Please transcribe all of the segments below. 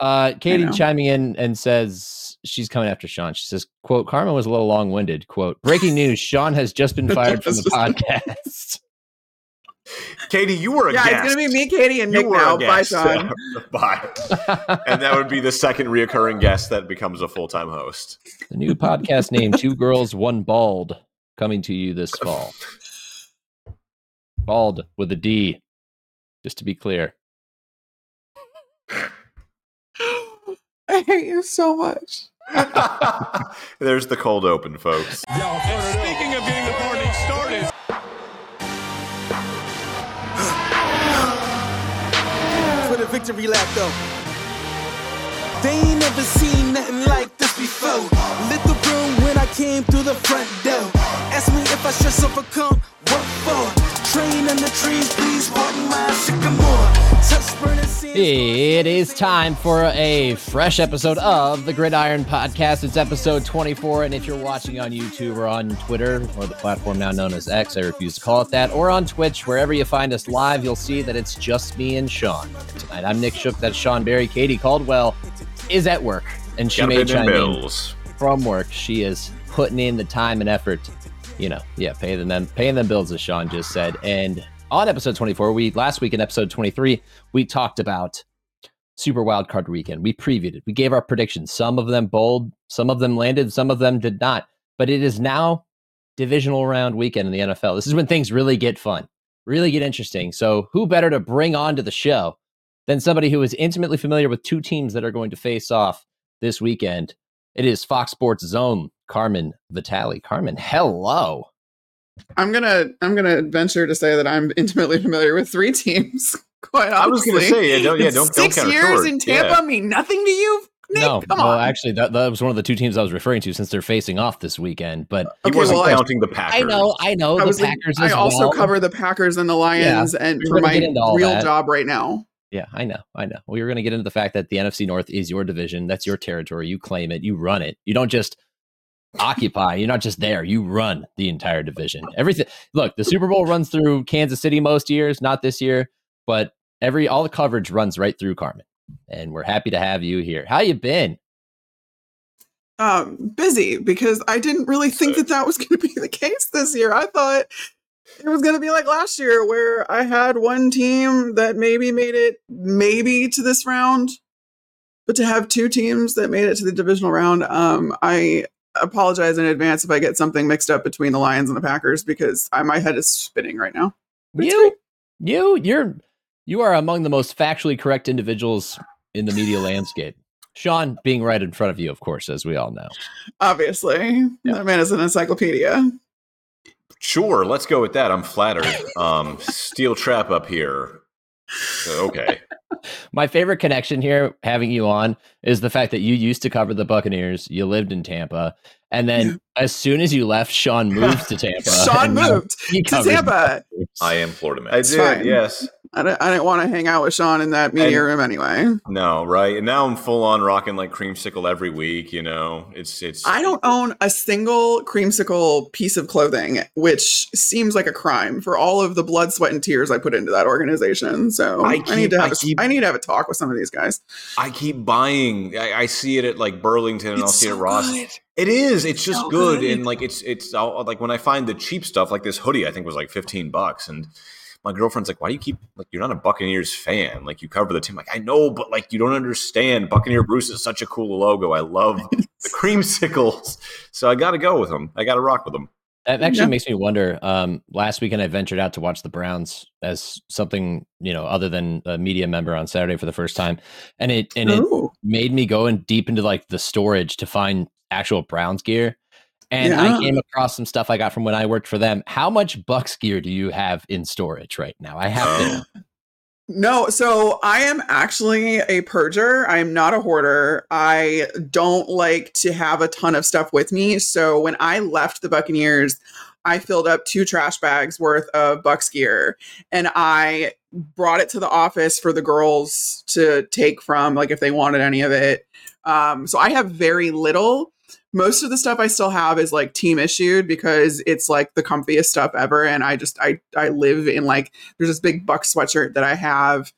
Uh, Katie chiming in and says she's coming after Sean. She says, "quote Karma was a little long winded." Quote: Breaking news: Sean has just been fired from the podcast. Katie, you were a guest. yeah, guest. it's gonna be me, Katie, and You Nick now. Bye, guest. Sean. Bye. And that would be the second reoccurring guest that becomes a full time host. the new podcast name: Two Girls, One Bald, coming to you this fall. Bald with a D, just to be clear. I hate you so much. There's the cold open, folks. Speaking of getting the party started. for the victory lap though. They ain't never seen nothing like this before. Lit the room when I came through the front door. Ask me if I stress overcome, what for? Train in the trees, please pardon my sycamore. Touch burning sands. It is time for a fresh episode of the Gridiron Podcast. It's episode 24, and if you're watching on YouTube or on Twitter or the platform now known as X, I refuse to call it that, or on Twitch, wherever you find us live, you'll see that it's just me and Sean tonight. I'm Nick Shook. That's Sean Barie. Katie Caldwell is at work, and she Gotta may pay them in from work. She is putting in the time and effort, you know, yeah, paying them paying them bills, as Sean just said. And on episode 24, we last week in episode 23, we talked about Super Wild Card Weekend. We previewed it. We gave our predictions. Some of them bold, some of them landed, some of them did not. But it is now divisional round weekend in the NFL. This is when things really get fun, really get interesting. So, who better to bring on to the show than somebody who is intimately familiar with two teams that are going to face off this weekend? It is Fox Sports Zone, Carmen Vitali. Carmen, hello. I'm gonna I'm gonna venture to say that I'm intimately familiar with three teams. Quite honestly, I was gonna say, yeah, don't- yeah, don't- don't six count it years short. in Tampa Yeah. mean nothing to you, Nick. no, come well, on. actually, that, that was one of the two teams I was referring to since they're facing off this weekend. But He Okay, wasn't well, I- counting the Packers. I know, I know I the was like, Packers I also well. cover the Packers and the Lions, and for my get into all real that. job right now. Yeah, I know, I know. We were going to get into the fact that the NFC North is your division. That's your territory. You claim it. You run it. You don't just occupy. You're not just there. You run the entire division. Everything. Look, the Super Bowl runs through Kansas City most years. Not this year, but every all the coverage runs right through Carmen. And we're happy to have you here. How you been? Um, busy because I didn't really think that that was going to be the case this year. I thought it was going to be like last year, where I had one team that maybe made it maybe to this round, but to have two teams that made it to the divisional round, um, I apologize in advance if I get something mixed up between the Lions and the Packers because I, my head is spinning right now. But You, you, you're you are among the most factually correct individuals in the media landscape. Sean being right in front of you, of course, as we all know. Obviously, Yeah. that man is an encyclopedia. Sure, let's go with that. I'm flattered. Um, steel trap up here. So, okay. My favorite connection here, having you on, is the fact that you used to cover the Buccaneers. You lived in Tampa, and then as soon as you left, Sean moved to Tampa. Sean moved to Tampa. I am Florida man. I It's did, yes. I didn't, I didn't want to hang out with Sean in that media And- room anyway. No, right. And now I'm full on rocking like creamsicle every week, you know. It's it's I don't own a single creamsicle piece of clothing, which seems like a crime for all of the blood, sweat, and tears I put into that organization. So I I, need to have I a, keep- I need to have a talk with some of these guys. I keep buying. I, I see it at like Burlington and I'll see it at Ross. good. It is. It's just So good. good. and like it's it's I'll, like when I find the cheap stuff, like this hoodie, I think was like fifteen bucks, and my girlfriend's like, "Why do you keep like you're not a Buccaneers fan? Like you cover the team." Like I know, but like you don't understand. Buccaneer Bruce is such a cool logo. I love the creamsicles, so I got to go with them. I got to rock with them. That actually Yeah. makes me wonder. Um, last weekend, I ventured out to watch the Browns as something you know other than a media member on Saturday for the first time, and it and it made me go in deep into like the storage to find actual Browns gear. And I came across some stuff I got from when I worked for them. How much Bucks gear do you have in storage right now? I have to. No, so I am actually a purger. I am not a hoarder. I don't like to have a ton of stuff with me. So when I left the Buccaneers, I filled up two trash bags worth of Bucks gear and I brought it to the office for the girls to take from, like if they wanted any of it. Um, so I have very little. Most of the stuff I still have is like team issued because it's like the comfiest stuff ever. And I just I I live in like there's this big buck sweatshirt that I have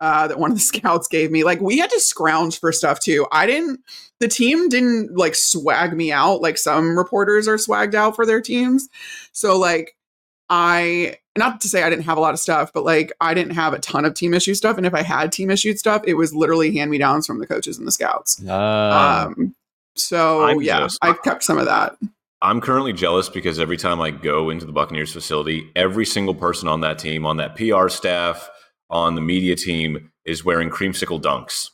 uh, that one of the scouts gave me. Like we had to scrounge for stuff too. I didn't. The team didn't like swag me out like some reporters are swagged out for their teams. So like I not to say I didn't have a lot of stuff, but like I didn't have a ton of team issue stuff. And if I had team issued stuff, it was literally hand me downs from the coaches and the scouts. Uh, Um, so I'm yeah, just- I kept some of that. I'm currently jealous because every time I go into the Buccaneers facility, every single person on that team, on that PR staff, on the media team, is wearing creamsicle dunks.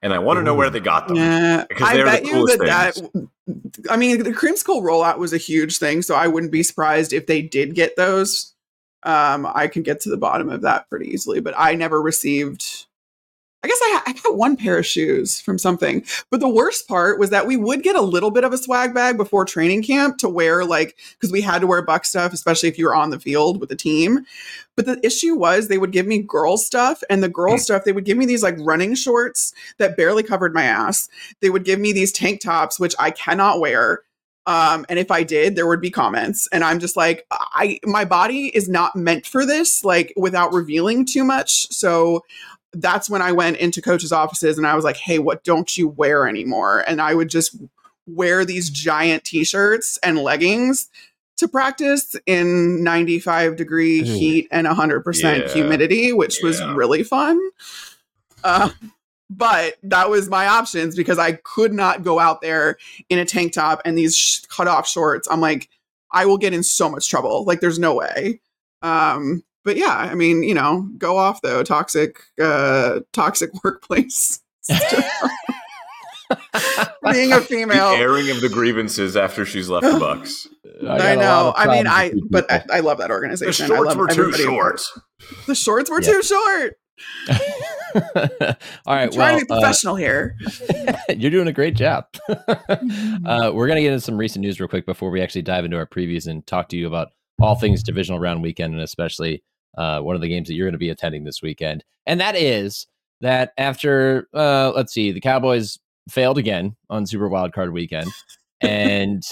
And I want to know where they got them. Yeah, Because I they're the bet you that that. I mean, the creamsicle rollout was a huge thing, so I wouldn't be surprised if they did get those. Um, I could get to the bottom of that pretty easily, but I never received. I guess I, I got one pair of shoes from something, but the worst part was that we would get a little bit of a swag bag before training camp to wear, like, because we had to wear buck stuff, especially if you were on the field with the team. But the issue was they would give me girl stuff, and the girl Hmm. stuff they would give me these like running shorts that barely covered my ass. They would give me these tank tops, which I cannot wear. Um, and if I did, there would be comments. And I'm just like, I my body is not meant for this, like without revealing too much. So that's when I went into coaches' offices and I was like, hey, what don't you wear anymore? And I would just wear these giant t-shirts and leggings to practice in 95 degree heat and 100% Yeah. humidity, which was really fun. Uh, but that was my options because I could not go out there in a tank top and these sh- cut off shorts. I'm like, I will get in so much trouble. Like, there's no way. Um, but yeah, I mean, you know, go off though. Toxic, uh, toxic workplace. Being a The female, airing of the grievances after she's left the Bucks. I, got a lot know. I mean, I but I. I love that The organization. I shorts love were too everybody a short. The shorts were Yeah. too short. All right, I'm trying well, to be uh, professional here. you're doing a great job. uh, we're gonna get into some recent news real quick before we actually dive into our previews and talk to you about all things divisional round weekend and especially uh, one of the games that you're going to be attending this weekend. And that is that after uh, let's see, the Cowboys failed again on Super Wild Card weekend, and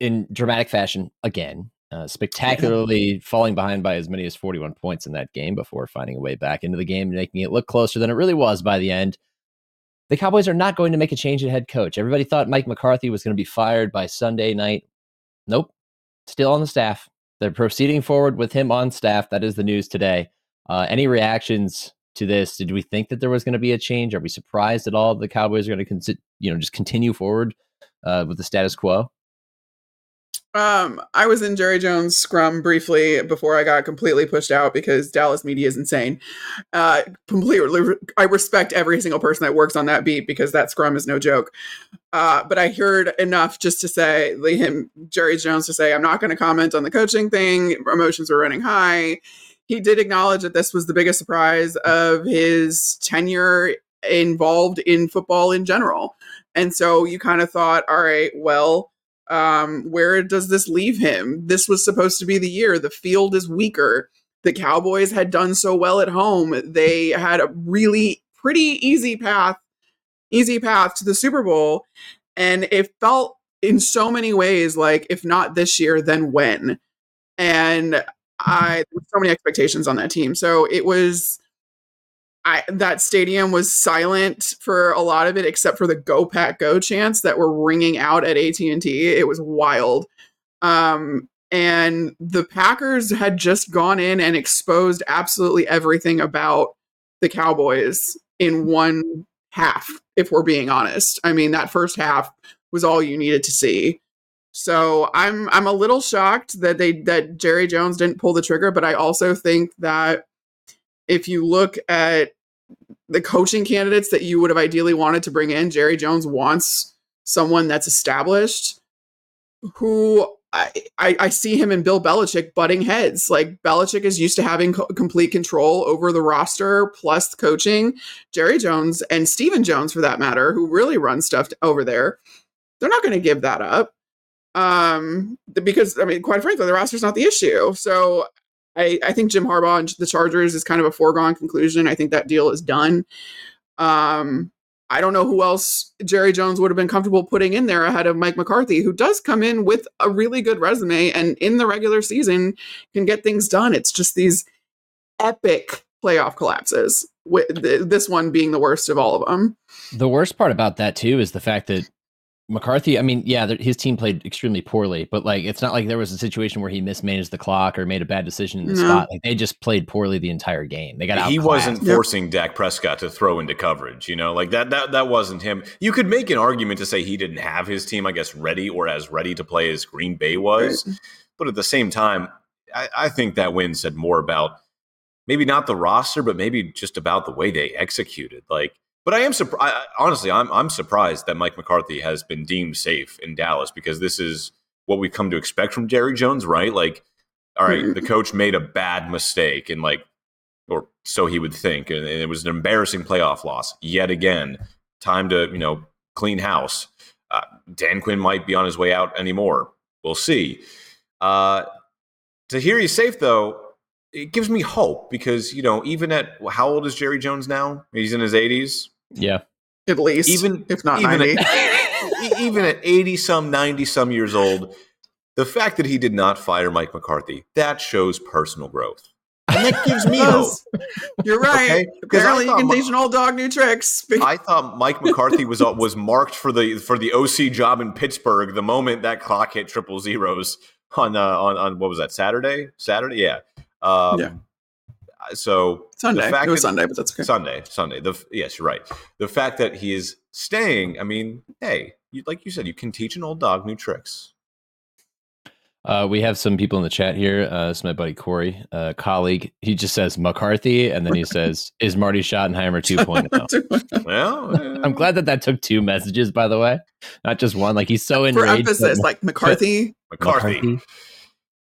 in dramatic fashion again. Uh, spectacularly falling behind by as many as 41 points in that game before finding a way back into the game, and making it look closer than it really was by the end the Cowboys are not going to make a change at head coach. Everybody thought Mike McCarthy was going to be fired by Sunday night. Nope. Still on the staff. They're proceeding forward with him on staff. That is the news today. Uh, any reactions to this? Did we think that there was going to be a change? Are we surprised at all the Cowboys are going to, consi- you know, just continue forward uh, with the status quo? Um, I was in Jerry Jones scrum briefly before I got completely pushed out because Dallas media is insane. Uh, completely, I respect every single person that works on that beat because that scrum is no joke. Uh, but I heard enough just to say him, Jerry Jones, to say I'm not going to comment on the coaching thing. Emotions were running high. He did acknowledge that this was the biggest surprise of his tenure involved in football in general. And so you kind of thought, all right, well, um, where does this leave him? This was supposed to be the year. The field is weaker. The Cowboys had done so well at home. They had a really pretty easy path, easy path to the Super Bowl. And it felt in so many ways like, if not this year, then when? And I, so many expectations on that team. So it was, I, that stadium was silent for a lot of it, except for the "Go Pack Go" chants that were ringing out at AT and T. It was wild, um, and the Packers had just gone in and exposed absolutely everything about the Cowboys in one half. If we're being honest, I mean that first half was all you needed to see. So I'm I'm a little shocked that they that Jerry Jones didn't pull the trigger, but I also think that if you look at the coaching candidates that you would have ideally wanted to bring in, Jerry Jones wants someone that's established who I, I, I see him and Bill Belichick butting heads. Like Belichick is used to having co- complete control over the roster plus the coaching. Jerry Jones and Stephen Jones, for that matter, who really run stuff over there, they're not going to give that up. Um, because I mean, quite frankly, the roster's not the issue. So I, I think Jim Harbaugh and the Chargers is kind of a foregone conclusion. I think that deal is done. Um, I don't know who else Jerry Jones would have been comfortable putting in there ahead of Mike McCarthy, who does come in with a really good resume and in the regular season can get things done. It's just these epic playoff collapses. with th- this one being the worst of all of them. The worst part about that too is the fact that McCarthy. I mean, yeah, his team played extremely poorly, but like it's not like there was a situation where he mismanaged the clock or made a bad decision in the No. spot. Like they just played poorly the entire game. They got he wasn't Yep. forcing Dak Prescott to throw into coverage, you know, like that that that wasn't him. You could make an argument to say he didn't have his team, I guess, ready or as ready to play as Green Bay was. But at the same time, I, I think that win said more about maybe not the roster, but maybe just about the way they executed. Like, but I am surprised. Honestly, I'm I'm surprised that Mike McCarthy has been deemed safe in Dallas because this is what we've come to expect from Jerry Jones, right? Like, all right, the coach made a bad mistake, and like, or so he would think, and, and it was an embarrassing playoff loss yet again. Time to you know clean house. Uh, Dan Quinn might be on his way out anymore. We'll see. Uh, to hear he's safe though, it gives me hope because you know even at how old is Jerry Jones now? He's in his eighties. Yeah. At least, Even- if not even 90. E- even at 80 some 90 some years old the fact that he did not fire mike mccarthy that shows personal growth and that gives me hope You're right. Okay, 'cause I Apparently, you can my- teach an old dog new tricks. I thought Mike McCarthy was uh, was marked for the for the OC job in Pittsburgh the moment that clock hit triple zeros on uh, on on what was that Saturday Saturday yeah um, Yeah. So Sunday. fact It was that- Sunday, but that's okay. Sunday, Sunday. The yes, you're right. The fact that he is staying, I mean, hey, you, like you said, you can teach an old dog new tricks. Uh, we have some people in the chat here. Uh, this is my buddy Corey, uh, colleague. He just says McCarthy, and then he says, "Is Marty Schottenheimer 2.0?" Well, I'm glad that that took two messages, by the way, not just one. Like he's so For enraged. that emphasis, like McCarthy McCarthy.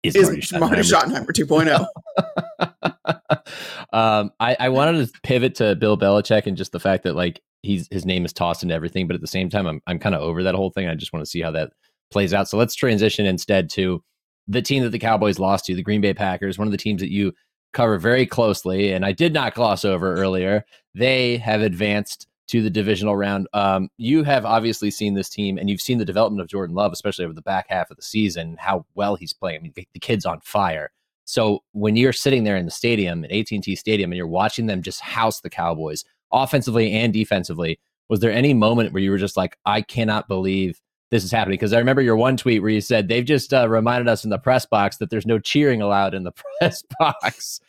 is, is Marty Marty Schottenheimer Schottenheimer oh. 2.0. um, I, I wanted to pivot to Bill Belichick and just the fact that like he's his name is tossed into everything, but at the same time, I'm I'm kind of over that whole thing. I just want to see how that plays out. So let's transition instead to the team that the Cowboys lost to, the Green Bay Packers, one of the teams that you cover very closely, and I did not gloss over earlier. They have advanced to the divisional round. Um, you have obviously seen this team, and you've seen the development of Jordan Love, especially over the back half of the season, how well he's playing. I mean, the, the kid's on fire. So when you're sitting there in the stadium at AT&T Stadium and you're watching them just house the Cowboys offensively and defensively, was there any moment where you were just like, I cannot believe this is happening? Because I remember your one tweet where you said they've just uh, reminded us in the press box that there's no cheering allowed in the press box.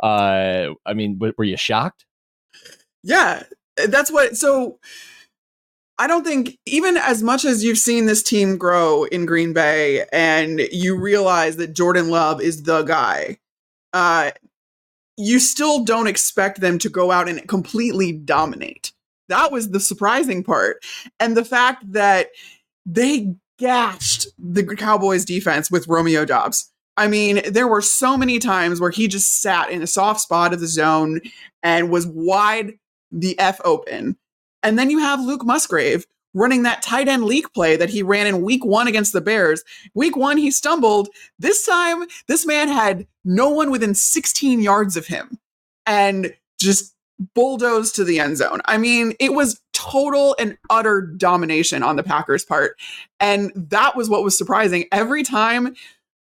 Uh, I mean, w- were you shocked? Yeah, that's what. So I don't think, even as much as you've seen this team grow in Green Bay and you realize that Jordan Love is the guy, uh, you still don't expect them to go out and completely dominate. That was the surprising part. And the fact that they gashed the Cowboys defense with Romeo Doubs. I mean, there were so many times where he just sat in a soft spot of the zone and was wide the F open. And then you have Luke Musgrave running that tight end leak play that he ran in week one against the Bears. Week one, he stumbled. This time, this man had no one within 16 yards of him and just bulldozed to the end zone. I mean, it was total and utter domination on the Packers' part. And that was what was surprising. Every time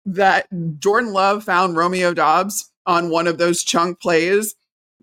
that Jordan Love found Romeo Doubs on one of those chunk plays,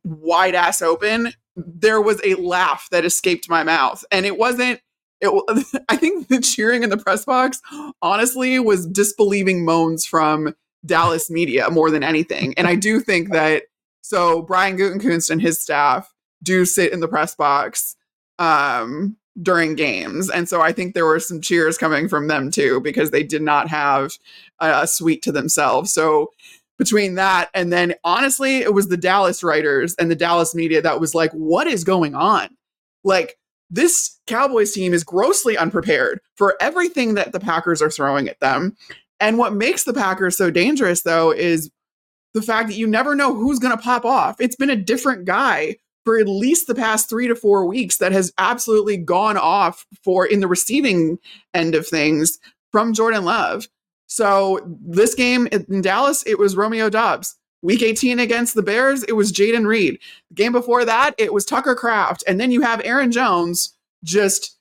wide ass open, there was a laugh that escaped my mouth. And it wasn't, it, I think the cheering in the press box, honestly, was disbelieving moans from Dallas media more than anything. And I do think that, so Brian Gutekunst and his staff do sit in the press box um, during games. And so I think there were some cheers coming from them too, because they did not have a, a suite to themselves. So between that and then honestly, it was the Dallas writers and the Dallas media that was like, what is going on? Like, this Cowboys team is grossly unprepared for everything that the Packers are throwing at them. And what makes the Packers so dangerous, though, is the fact that you never know who's going to pop off. It's been a different guy for at least the past three to four weeks that has absolutely gone off for in the receiving end of things from Jordan Love. So this game in Dallas, it was Romeo Doubs. Week 18 against the Bears, it was Jayden Reed. The game before that, it was Tucker Kraft. And then you have Aaron Jones just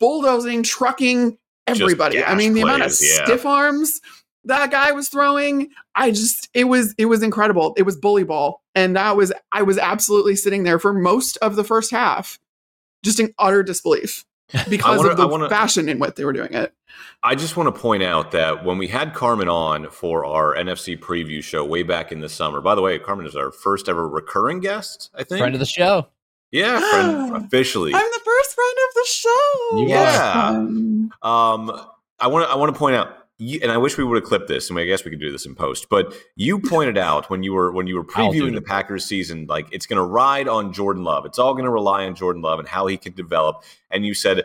bulldozing, trucking everybody. I mean, the amount of yeah. stiff arms that guy was throwing, I just it was it was incredible. It was bully ball, and that was I was absolutely sitting there for most of the first half, just in utter disbelief because wanna- of the wanna- fashion in what they were doing it. I just want to point out that when we had Carmen on for our NFC preview show way back in the summer, by the way, Carmen is our first ever recurring guest, I think. Friend of the show. yeah, friend, officially. I'm the first friend of the show. Yeah. Um, Um, I want to I want to point out, you, and I wish we would have clipped this, and I guess we could do this in post. But you pointed out when you were when you were previewing the Packers season, like it's going to ride on Jordan Love. It's all going to rely on Jordan Love and how he can develop. And you said,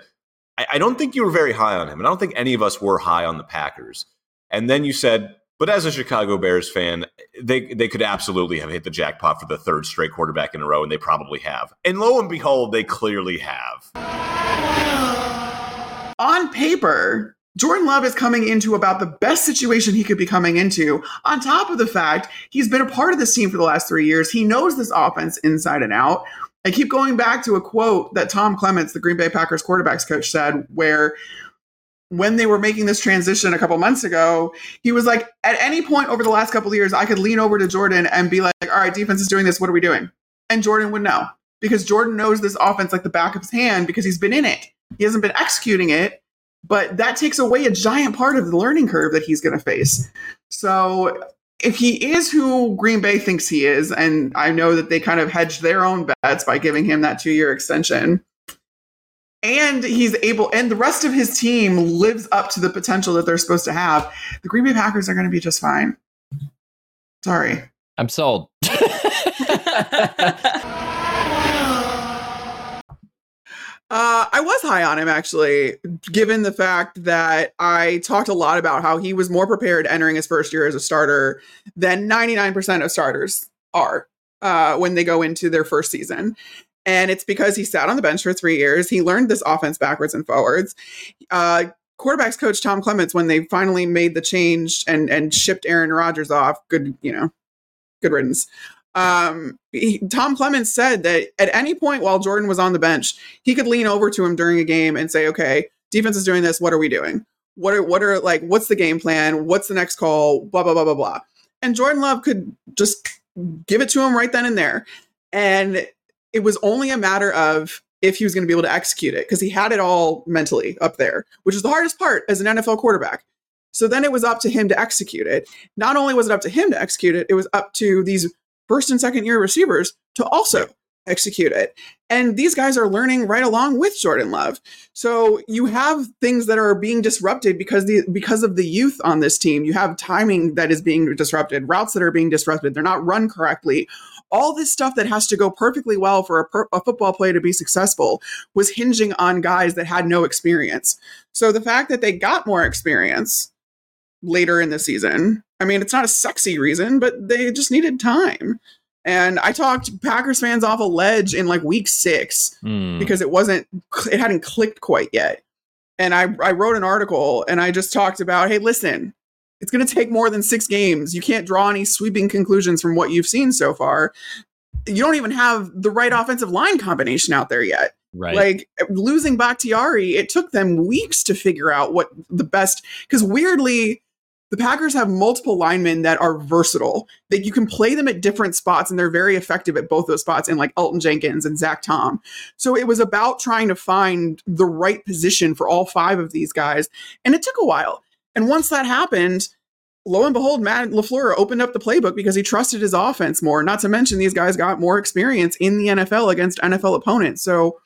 I, I don't think you were very high on him, and I don't think any of us were high on the Packers. And then you said, but as a Chicago Bears fan, they they could absolutely have hit the jackpot for the third straight quarterback in a row, and they probably have. And lo and behold, they clearly have. on paper, Jordan Love is coming into about the best situation he could be coming into. On top of the fact, he's been a part of this team for the last three years. He knows this offense inside and out. I keep going back to a quote that Tom Clements, the Green Bay Packers quarterbacks coach, said, where when they were making this transition a couple months ago, he was like, at any point over the last couple of years, I could lean over to Jordan and be like, all right, defense is doing this. What are we doing? And Jordan would know because Jordan knows this offense like the back of his hand because he's been in it. He hasn't been executing it, but that takes away a giant part of the learning curve that he's going to face. So if he is who Green Bay thinks he is, and I know that they kind of hedged their own bets by giving him that two year extension, and he's able, and the rest of his team lives up to the potential that they're supposed to have, the Green Bay Packers are going to be just fine. Sorry. I'm sold. Uh, I was high on him actually, given the fact that I talked a lot about how he was more prepared entering his first year as a starter than 99% of starters are uh, when they go into their first season. And it's because he sat on the bench for three years. He learned this offense backwards and forwards. Uh, quarterbacks coach Tom Clements, when they finally made the change and and shipped Aaron Rodgers off, good, you know, good riddance. Um, he, Tom Clements said that at any point while Jordan was on the bench, he could lean over to him during a game and say, "Okay, defense is doing this. What are we doing? What are what are like? What's the game plan? What's the next call? Blah blah blah blah blah." And Jordan Love could just give it to him right then and there, and it was only a matter of if he was going to be able to execute it because he had it all mentally up there, which is the hardest part as an NFL quarterback. So then it was up to him to execute it. Not only was it up to him to execute it, it was up to these first and second year receivers to also execute it. And these guys are learning right along with Jordan Love. So you have things that are being disrupted because the because of the youth on this team. You have timing that is being disrupted, routes that are being disrupted. They're not run correctly. All this stuff that has to go perfectly well for a, per- a football player to be successful was hinging on guys that had no experience. So the fact that they got more experience later in the season, I mean, it's not a sexy reason, but they just needed time. And I talked Packers fans off a ledge in like week six Hmm. because it wasn't, it hadn't clicked quite yet. And I, I wrote an article and I just talked about, hey, listen, it's going to take more than six games. You can't draw any sweeping conclusions from what you've seen so far. You don't even have the right offensive line combination out there yet. right. Like losing Bakhtiari, it took them weeks to figure out what the best. Because weirdly, the Packers have multiple linemen that are versatile. That you can play them at different spots, and they're very effective at both those spots. And like Elgton Jenkins and Zach Tom. So it was about trying to find the right position for all five of these guys, and it took a while. And once that happened, lo and behold, Matt LaFleur opened up the playbook because he trusted his offense more. Not to mention these guys got more experience in the NFL against NFL opponents. So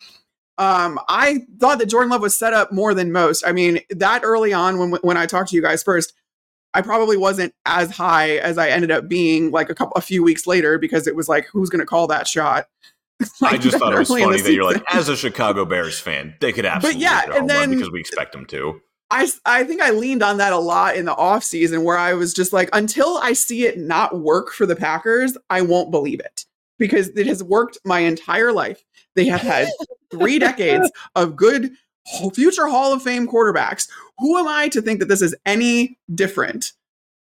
um, I thought that Jordan Love was set up more than most. I mean, that early on when when I talked to you guys first, I probably wasn't as high as I ended up being like a couple a few weeks later because it was like who's going to call that shot? I Like, just thought it was early in the funny that you're like, as a Chicago Bears fan, they could absolutely but yeah, hit a home and then- because we expect them to. I, I think I leaned on that a lot in the off season where I was just like, until I see it not work for the Packers, I won't believe it because it has worked my entire life. They have had three decades of good future Hall of Fame quarterbacks. Who am I to think that this is any different?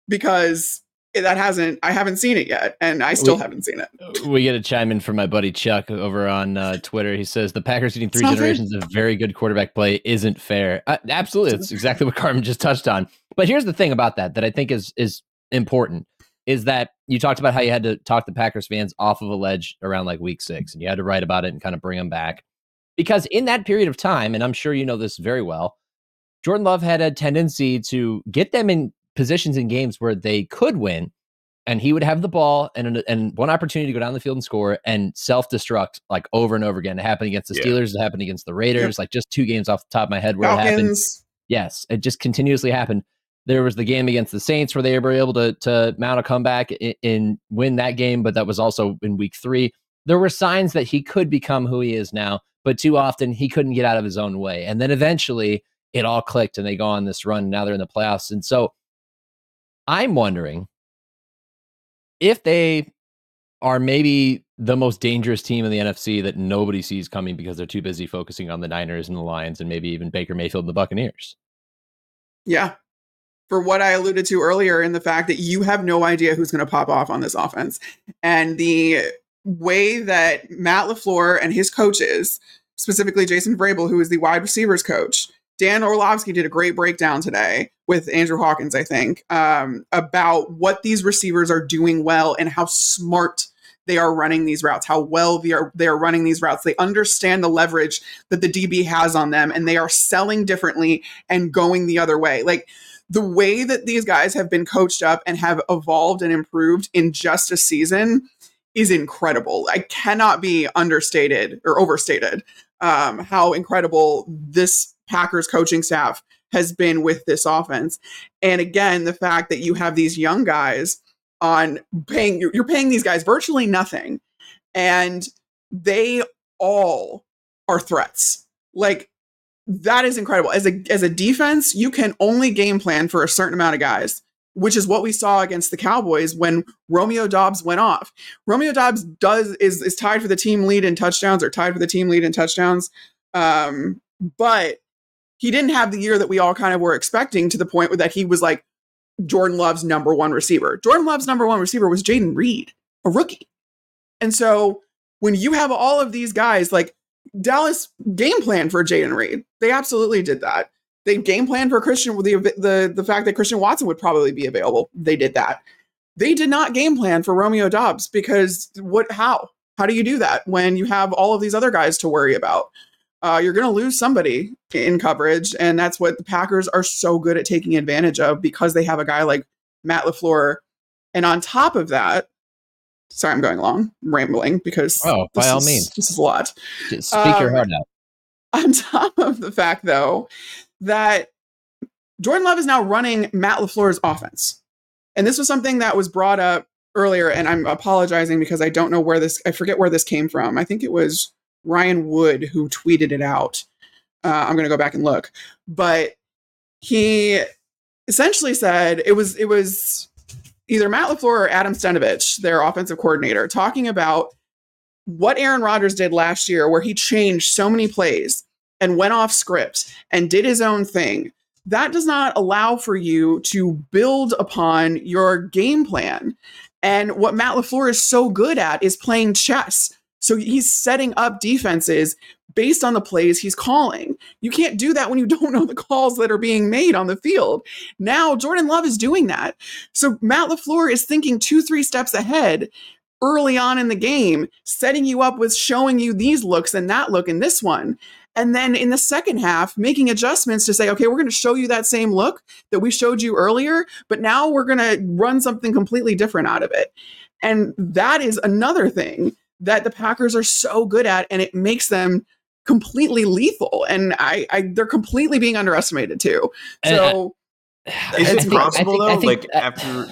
Because that hasn't, I haven't seen it yet, and I still We- haven't seen it. we get a chime in from my buddy Chuck over on uh, Twitter. He says the Packers getting three It's not fair. generations of very good quarterback play isn't fair. Uh, absolutely, that's exactly what Carmen just touched on. But here's the thing about that that I think is is important is that you talked about how you had to talk the Packers fans off of a ledge around like week six, and you had to write about it and kind of bring them back. Because in that period of time, and I'm sure you know this very well, Jordan Love had a tendency to get them in positions in games where they could win, and he would have the ball and and one opportunity to go down the field and score and self destruct like over and over again. It happened against the Yeah. Steelers, it happened against the Raiders, Yep. like just two games off the top of my head where it happened. Yes, it just continuously happened. There was the game against the Saints where they were able to to mount a comeback and, and win that game, but that was also in week three. There were signs that he could become who he is now, but too often he couldn't get out of his own way. And then eventually it all clicked and they go on this run. Now they're in the playoffs. And so I'm wondering if they are maybe the most dangerous team in the NFC that nobody sees coming because they're too busy focusing on the Niners and the Lions and maybe even Baker Mayfield and the Buccaneers. Yeah. For what I alluded to earlier in the fact that you have no idea who's going to pop off on this offense. And the way that Matt LaFleur and his coaches, specifically Jason Vrabel, who is the wide receivers coach, Dan Orlovsky did a great breakdown today with Andrew Hawkins, I think, um, about what these receivers are doing well and how smart they are running these routes, how well they are they are running these routes. They understand the leverage that the DB has on them, and they are selling differently and going the other way. Like the way that these guys have been coached up and have evolved and improved in just a season is incredible. I cannot be understated or overstated um, how incredible this Packers coaching staff has been with this offense. And again, the fact that you have these young guys on paying, you're, paying these guys virtually nothing, and they all are threats. Like that is incredible. As a as a defense, you can only game plan for a certain amount of guys, which is what we saw against the Cowboys when Romeo Doubs went off. Romeo Doubs does is is tied for the team lead in touchdowns or tied for the team lead in touchdowns. Um, but he didn't have the year that we all kind of were expecting to the point that he was like Jordan Love's number one receiver. Jordan Love's number one receiver was Jayden Reed, a rookie. And so when you have all of these guys, like Dallas game plan for Jayden Reed, they absolutely did that. They game planned for Christian the, the the fact that Christian Watson would probably be available. They did that. They did not game plan for Romeo Doubs because what? How? How do you do that when you have all of these other guys to worry about? Uh, you're going to lose somebody in coverage, and that's what the Packers are so good at taking advantage of because they have a guy like Matt LaFleur. And on top of that, sorry, I'm going long, I'm rambling because Oh, by this all is- means. this is a lot Just speak your Um, heart out. on top of the fact, though, that Jordan Love is now running Matt LaFleur's offense. And this was something that was brought up earlier, and I'm apologizing because I don't know where this, I forget where this came from. I think it was Ryan Wood who tweeted it out. Uh, I'm going to go back and look. But he essentially said it was, it was either Matt LaFleur or Adam Stenavich, their offensive coordinator, talking about what Aaron Rodgers did last year, where he changed so many plays and went off script and did his own thing, that does not allow for you to build upon your game plan. And what Matt LaFleur is so good at is playing chess. So he's setting up defenses based on the plays he's calling. You can't do that when you don't know the calls that are being made on the field. Now, Jordan Love is doing that. So Matt LaFleur is thinking two, three steps ahead early on in the game, setting you up with showing you these looks and that look and this one. And then in the second half, making adjustments to say, okay, we're going to show you that same look that we showed you earlier, but now we're going to run something completely different out of it. And that is another thing that the Packers are so good at, and it makes them completely lethal. And I, I they're completely being underestimated too. And So Is I it think- I possible think- though? think like that- after,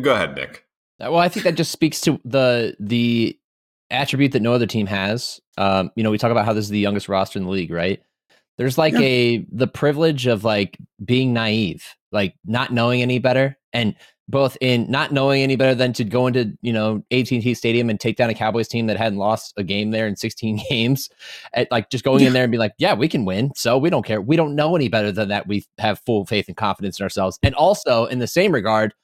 go ahead, Nick. Well, I think that just speaks to the the attribute that no other team has. Um, you know, we talk about how this is the youngest roster in the league, right? There's like Yeah. a the privilege of like being naive, like not knowing any better, and both in not knowing any better than to go into you know AT&T Stadium and take down a Cowboys team that hadn't lost a game there in 16 games, at like just going in there and be like, yeah, we can win, so we don't care. We don't know any better than that. We have full faith and confidence in ourselves, and also in the same regard,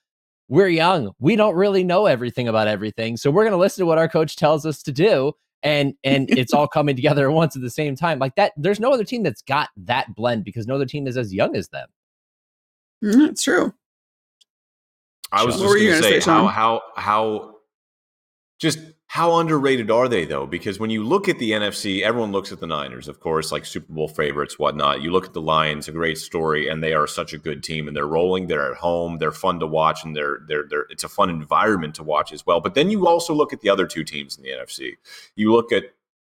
we're young. We don't really know everything about everything. So we're going to listen to what our coach tells us to do. And and it's all coming together at once at the same time. Like that, there's no other team that's got that blend because no other team is as young as them. Mm, It's true. I was Sean. just you going to say, say, how how how just how underrated are they though? Because when you look at the NFC, everyone looks at the Niners, of course, like Super Bowl favorites, whatnot. You look at the Lions, a great story, and they are such a good team, and they're rolling. They're at home. They're fun to watch, and they're they're they're. It's a fun environment to watch as well. But then you also look at the other two teams in the NFC. You look at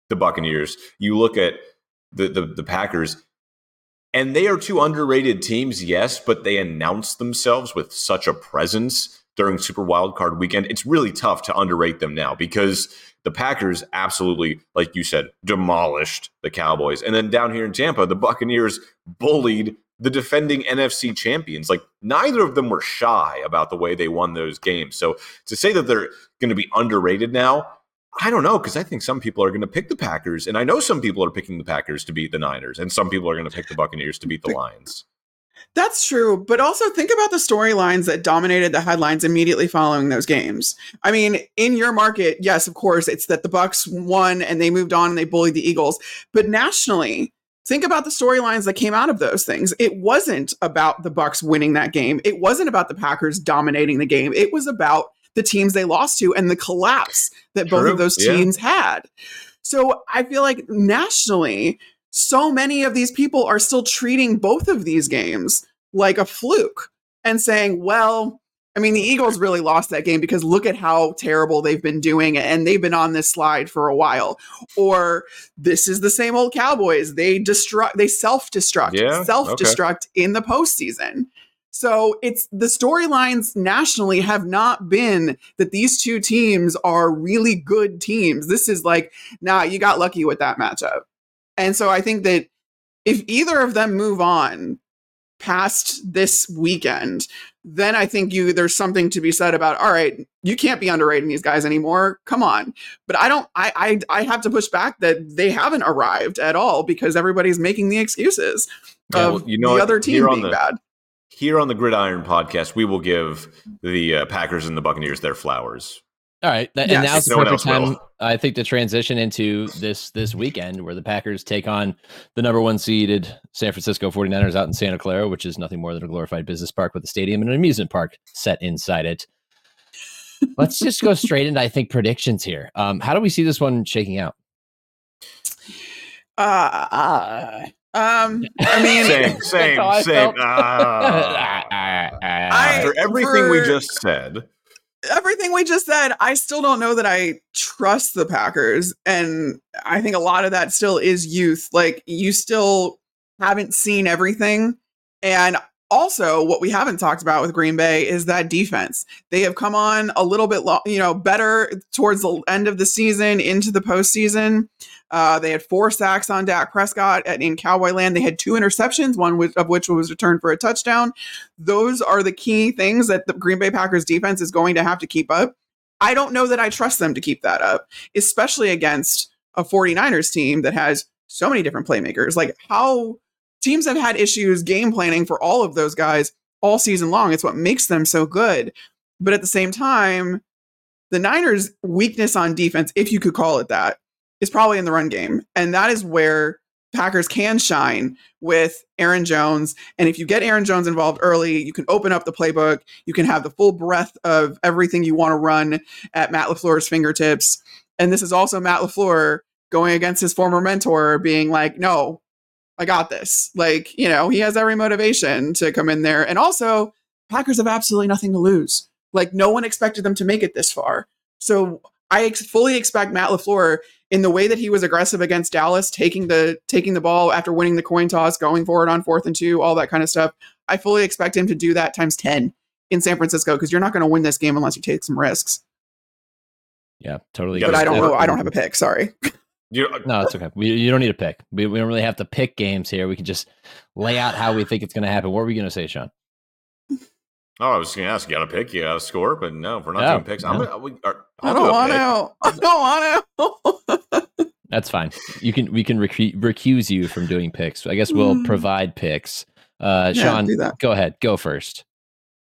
the Buccaneers. You look at the the, the Packers. And they are two underrated teams, yes, but they announced themselves with such a presence during Super Wildcard weekend. It's really tough to underrate them now because the Packers absolutely, like you said, demolished the Cowboys. And then down here in Tampa, the Buccaneers bullied the defending NFC champions. Like neither of them were shy about the way they won those games. So to say that they're going to be underrated now, I don't know because I think some people are going to pick the Packers, and I know some people are picking the Packers to beat the Niners, and some people are going to pick the Buccaneers to beat the Lions. That's true, but also think about the storylines that dominated the headlines immediately following those games. I mean, in your market, yes, of course, it's that the Bucks won and they moved on and they bullied the Eagles, but nationally, think about the storylines that came out of those things. It wasn't about the Bucks winning that game. It wasn't about the Packers dominating the game. It was about the teams they lost to and the collapse that both of those yeah. teams had. So I feel like nationally, so many of these people are still treating both of these games like a fluke and saying, well, I mean, the Eagles really lost that game because look at how terrible they've been doing and they've been on this slide for a while. Or this is the same old Cowboys. They destruct, they self-destruct, Yeah, self-destruct in the postseason. So it's the storylines nationally have not been that these two teams are really good teams. This is like, nah, you got lucky with that matchup. And so I think that if either of them move on past this weekend, then I think you there's something to be said about all right, you can't be underrating these guys anymore. Come on. But I don't I I, I have to push back that they haven't arrived at all because everybody's making the excuses Yeah, of well, you know the other team being the- bad. Here on the Gridiron podcast, we will give the uh, Packers and the Buccaneers their flowers. All right, th- Yes. and now's the No perfect time, will. I think, to transition into this this weekend where the Packers take on the number one seeded San Francisco 49ers out in Santa Clara, which is nothing more than a glorified business park with a stadium and an amusement park set inside it. Let's just go straight into, I think, predictions here. Um, how do we see this one shaking out? Uh, uh, um I mean Same, same, same. felt. Ah. I- After everything we just said, everything we just said, I still don't know that I trust the Packers. And I think a lot of that still is youth. Like, you still haven't seen everything. And also, what we haven't talked about with Green Bay is that defense. They have come on a little bit, lo- you know, better towards the end of the season into the postseason. Uh, they had four sacks on Dak Prescott at, in Cowboy Land. They had two interceptions, one which, of which was returned for a touchdown. Those are the key things that the Green Bay Packers defense is going to have to keep up. I don't know that I trust them to keep that up, especially against a 49ers team that has so many different playmakers. Like how teams have had issues game planning for all of those guys all season long. It's what makes them so good. But at the same time, the Niners' weakness on defense, if you could call it that, is probably in the run game. And that is where Packers can shine with Aaron Jones. And if you get Aaron Jones involved early, you can open up the playbook. You can have the full breadth of everything you want to run at Matt LaFleur's fingertips. And this is also Matt LaFleur going against his former mentor, being like, no, I got this. Like, you know, he has every motivation to come in there. And also, Packers have absolutely nothing to lose. Like, no one expected them to make it this far. So I ex- fully expect Matt LaFleur in the way that he was aggressive against Dallas, taking the taking the ball after winning the coin toss, going forward on fourth and two, all that kind of stuff. I fully expect him to do that times 10 in San Francisco because you're not going to win this game unless you take some risks. Yeah, totally. But. I don't know. I don't have a pick. Sorry. you No, it's okay. We, you don't need a pick. We, we don't really have to pick games here. We can just lay out how we think it's going to happen. What were we going to say, Sean? Oh, I was going to ask, you got a pick, you got a score, but no, if we're not No, doing picks, I'm gonna, we, are, I I'll don't do want pick. to. I don't want to. That's fine. You can we can recu- recuse you from doing picks. I guess we'll Mm. provide picks. Uh, Yeah, Sean, go ahead. Go first.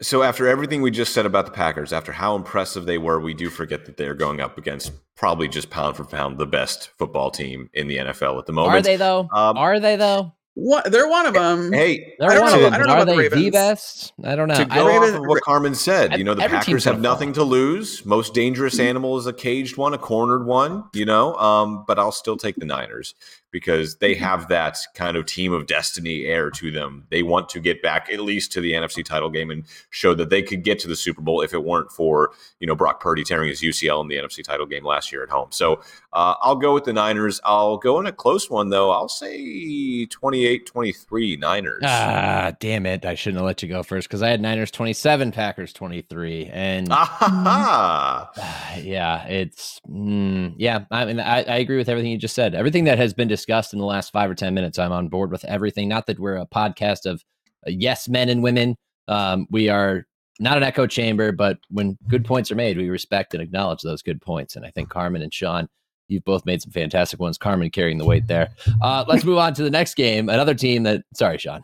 So after everything we just said about the Packers, after how impressive they were, we do forget that they're going up against probably just pound for pound the best football team in the NFL at the moment. Are they though? Um, Are they though? What they're one of them. Hey, They're I don't one know- of them, I don't but know are about the they the best? I don't know. to go don't- off of what Carmen said, you know, the Packers have gonna fall. nothing to lose. Most dangerous animal is a caged one, a cornered one, you know. Um, but I'll still take the Niners because they have that kind of team of destiny air to them. They want to get back at least to the NFC title game and show that they could get to the Super Bowl if it weren't for you know Brock Purdy tearing his UCL in the NFC title game last year at home. So uh, I'll go with the Niners. I'll go in a close one though. I'll say 28-23 Niners. Ah, damn it! I shouldn't have let you go first because I had Niners twenty-seven, Packers twenty-three, and Ah, yeah, it's mm, yeah. I mean, I, I agree with everything you just said. Everything that has been discussed in the last five or ten minutes, I'm on board with everything. Not that we're a podcast of uh, yes men and women. Um, we are not an echo chamber, but when good points are made, we respect and acknowledge those good points. And I think Carmen and Sean, you've both made some fantastic ones. Carmen carrying the weight there. Uh, let's move on to the next game. Another team that. Sorry, Sean.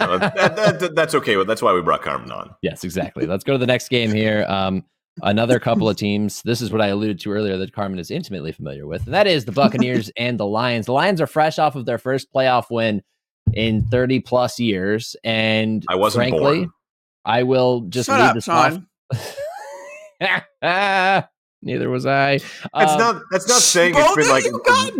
No, that- that- that's okay. That's why we brought Carmen on. Yes, exactly. Let's go to the next game here. Um, another couple of teams. This is what I alluded to earlier that Carmen is intimately familiar with, and that is the Buccaneers and the Lions. The Lions are fresh off of their first playoff win in 30 plus years, and I wasn't frankly, born. I will just Shut leave up, this Sean. off. Neither was I. That's Um, not. That's not saying it's Both been of like. you got-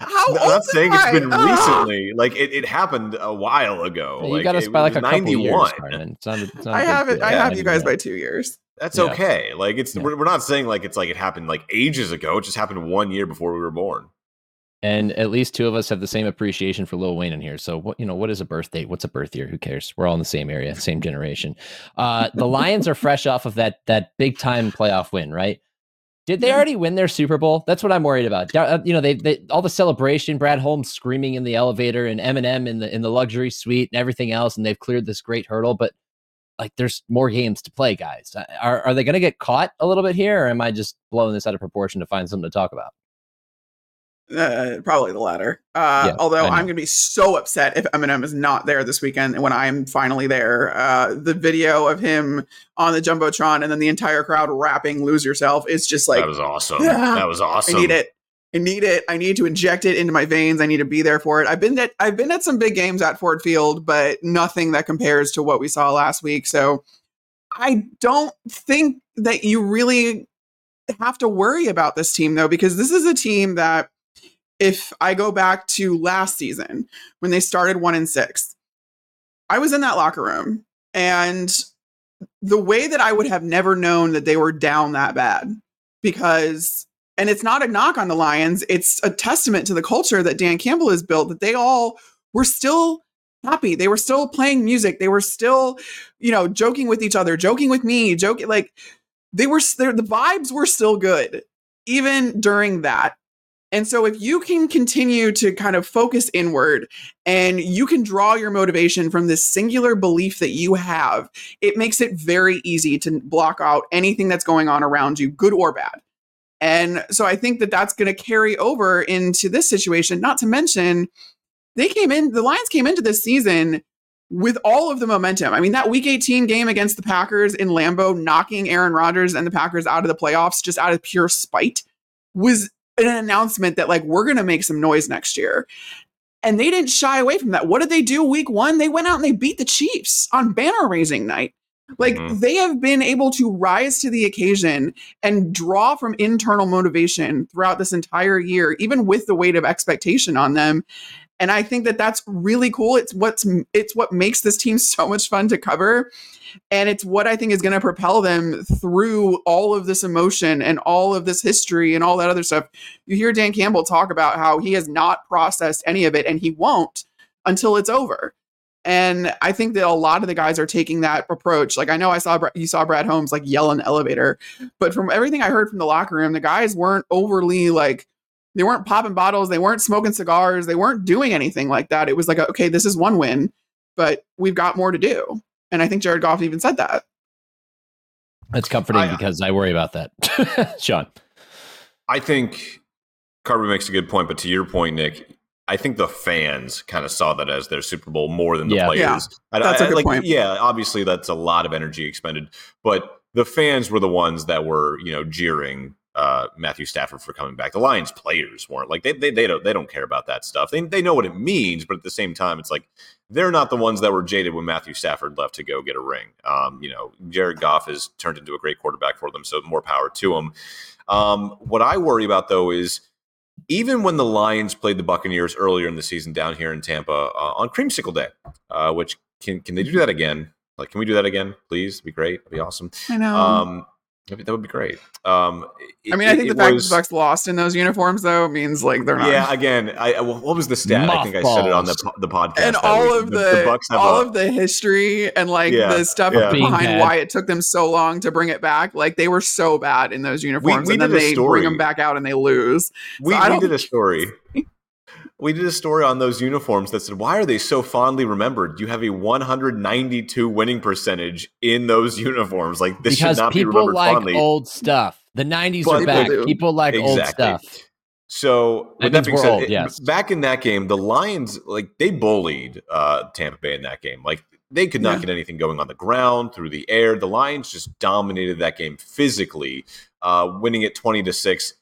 how I'm old not saying am it's I? been Ah. recently. Like it, it happened a while ago. you like, got us by like was a couple years. 91. Carmen. It's not, it's not a I big have it. I have you guys know. by two years. That's Yeah. okay. Like it's Yeah. we're, we're not saying like it's like it happened like ages ago. It just happened one year before we were born. And at least two of us have the same appreciation for Lil Wayne in here. So what you know, what is a birth date? What's a birth year? Who cares? We're all in the same area, same generation. Uh, the Lions are fresh off of that that big time playoff win, right? Did they already win their Super Bowl? That's what I'm worried about. Uh, You know, they, they all the celebration, Brad Holmes screaming in the elevator, and Eminem in the in the luxury suite, and everything else, and they've cleared this great hurdle. But like, there's more games to play, guys. Uh, Are are they going to get caught a little bit here, or am I just blowing this out of proportion to find something to talk about? Uh, probably the latter. Uh, Yeah, although I know. I'm going to be so upset if Eminem is not there this weekend And when I'm finally there. Uh, the video of him on the jumbotron and then the entire crowd rapping "Lose Yourself" is just like that was awesome. Yeah. that was awesome. I need it. I need it. I need to inject it into my veins. I need to be there for it. I've been at I've been at some big games at Ford Field, but nothing that compares to what we saw last week. So I don't think that you really have to worry about this team though, because this is a team that if I go back to last season when they started one and six, I was in that locker room and the way that I would have never known that they were down that bad because and it's not a knock on the Lions, it's a testament to the culture that Dan Campbell has built that they all were still happy. They were still playing music. They were still, you know, joking with each other, joking with me, joking like they were the vibes were still good even during that. And so if you can continue to kind of focus inward and you can draw your motivation from this singular belief that you have, it makes it very easy to block out anything that's going on around you, good or bad. And so I think that that's going to carry over into this situation, not to mention they came in, the Lions came into this season with all of the momentum. I mean, that week 18 game against the Packers in Lambeau, knocking Aaron Rodgers and the Packers out of the playoffs just out of pure spite was an announcement that, like, we're going to make some noise next year. And they didn't shy away from that. What did they do week one? They went out and they beat the Chiefs on banner raising night. Like, Mhm. they have been able to rise to the occasion and draw from internal motivation throughout this entire year, even with the weight of expectation on them. And I think that that's really cool. It's what's it's what makes this team so much fun to cover, and it's what I think is going to propel them through all of this emotion and all of this history and all that other stuff. You hear Dan Campbell talk about how he has not processed any of it, and he won't until it's over. And I think that a lot of the guys are taking that approach. Like I know I saw you saw Brad Holmes like yell in the elevator, mm-hmm. but from everything I heard from the locker room, the guys weren't overly like they weren't popping bottles, they weren't smoking cigars, they weren't doing anything like that. It was like, okay, this is one win, but we've got more to do. And I think Jared Goff even said that. It's comforting I- because I worry about that. Sean. I think Carmen makes a good point, but to your point, Nick, I think the fans kind of saw that as their Super Bowl more than the Yeah. players. Yeah, I- that's I- a good like, point. Yeah, obviously that's a lot of energy expended, but the fans were the ones that were, you know, jeering uh, Matthew Stafford for coming back. The Lions players weren't like they, they they don't they don't care about that stuff. They they know what it means, but at the same time, it's like they're not the ones that were jaded when Matthew Stafford left to go get a ring. Um, you know, Jared Goff has turned into a great quarterback for them, so more power to him. Um, what I worry about though is even when the Lions played the Buccaneers earlier in the season down here in Tampa uh, on Creamsicle Day, uh, which can can they do that again? Like, can we do that again, please? It'd be great. It'd be awesome. I know. Um, that would be great. Um, I mean, I it- think the it fact was- that the Bucks lost in those uniforms though means like they're not. Yeah, again, I what was the stat? I think I said it on the the podcast. and all week. of the, Bucks have all a- of the history and like Yeah, the stuff yeah. Behind bad. why it took them so long to bring it back. Like they were so bad in those uniforms, we and then they story. bring them back out and they lose. we, so I we don't did a story. we did a story on those uniforms that said, "Why are they so fondly remembered? You have a 192 winning percentage in those uniforms. Like this because should not be people remembered like fondly." old stuff. The '90s But are back. People like old stuff. So That with that being said, old, it- yes. back in that game, the Lions like they bullied uh, Tampa Bay in that game. Like they could not Yeah. get anything going on the ground, through the air. The Lions just dominated that game physically, uh, winning it twenty to six.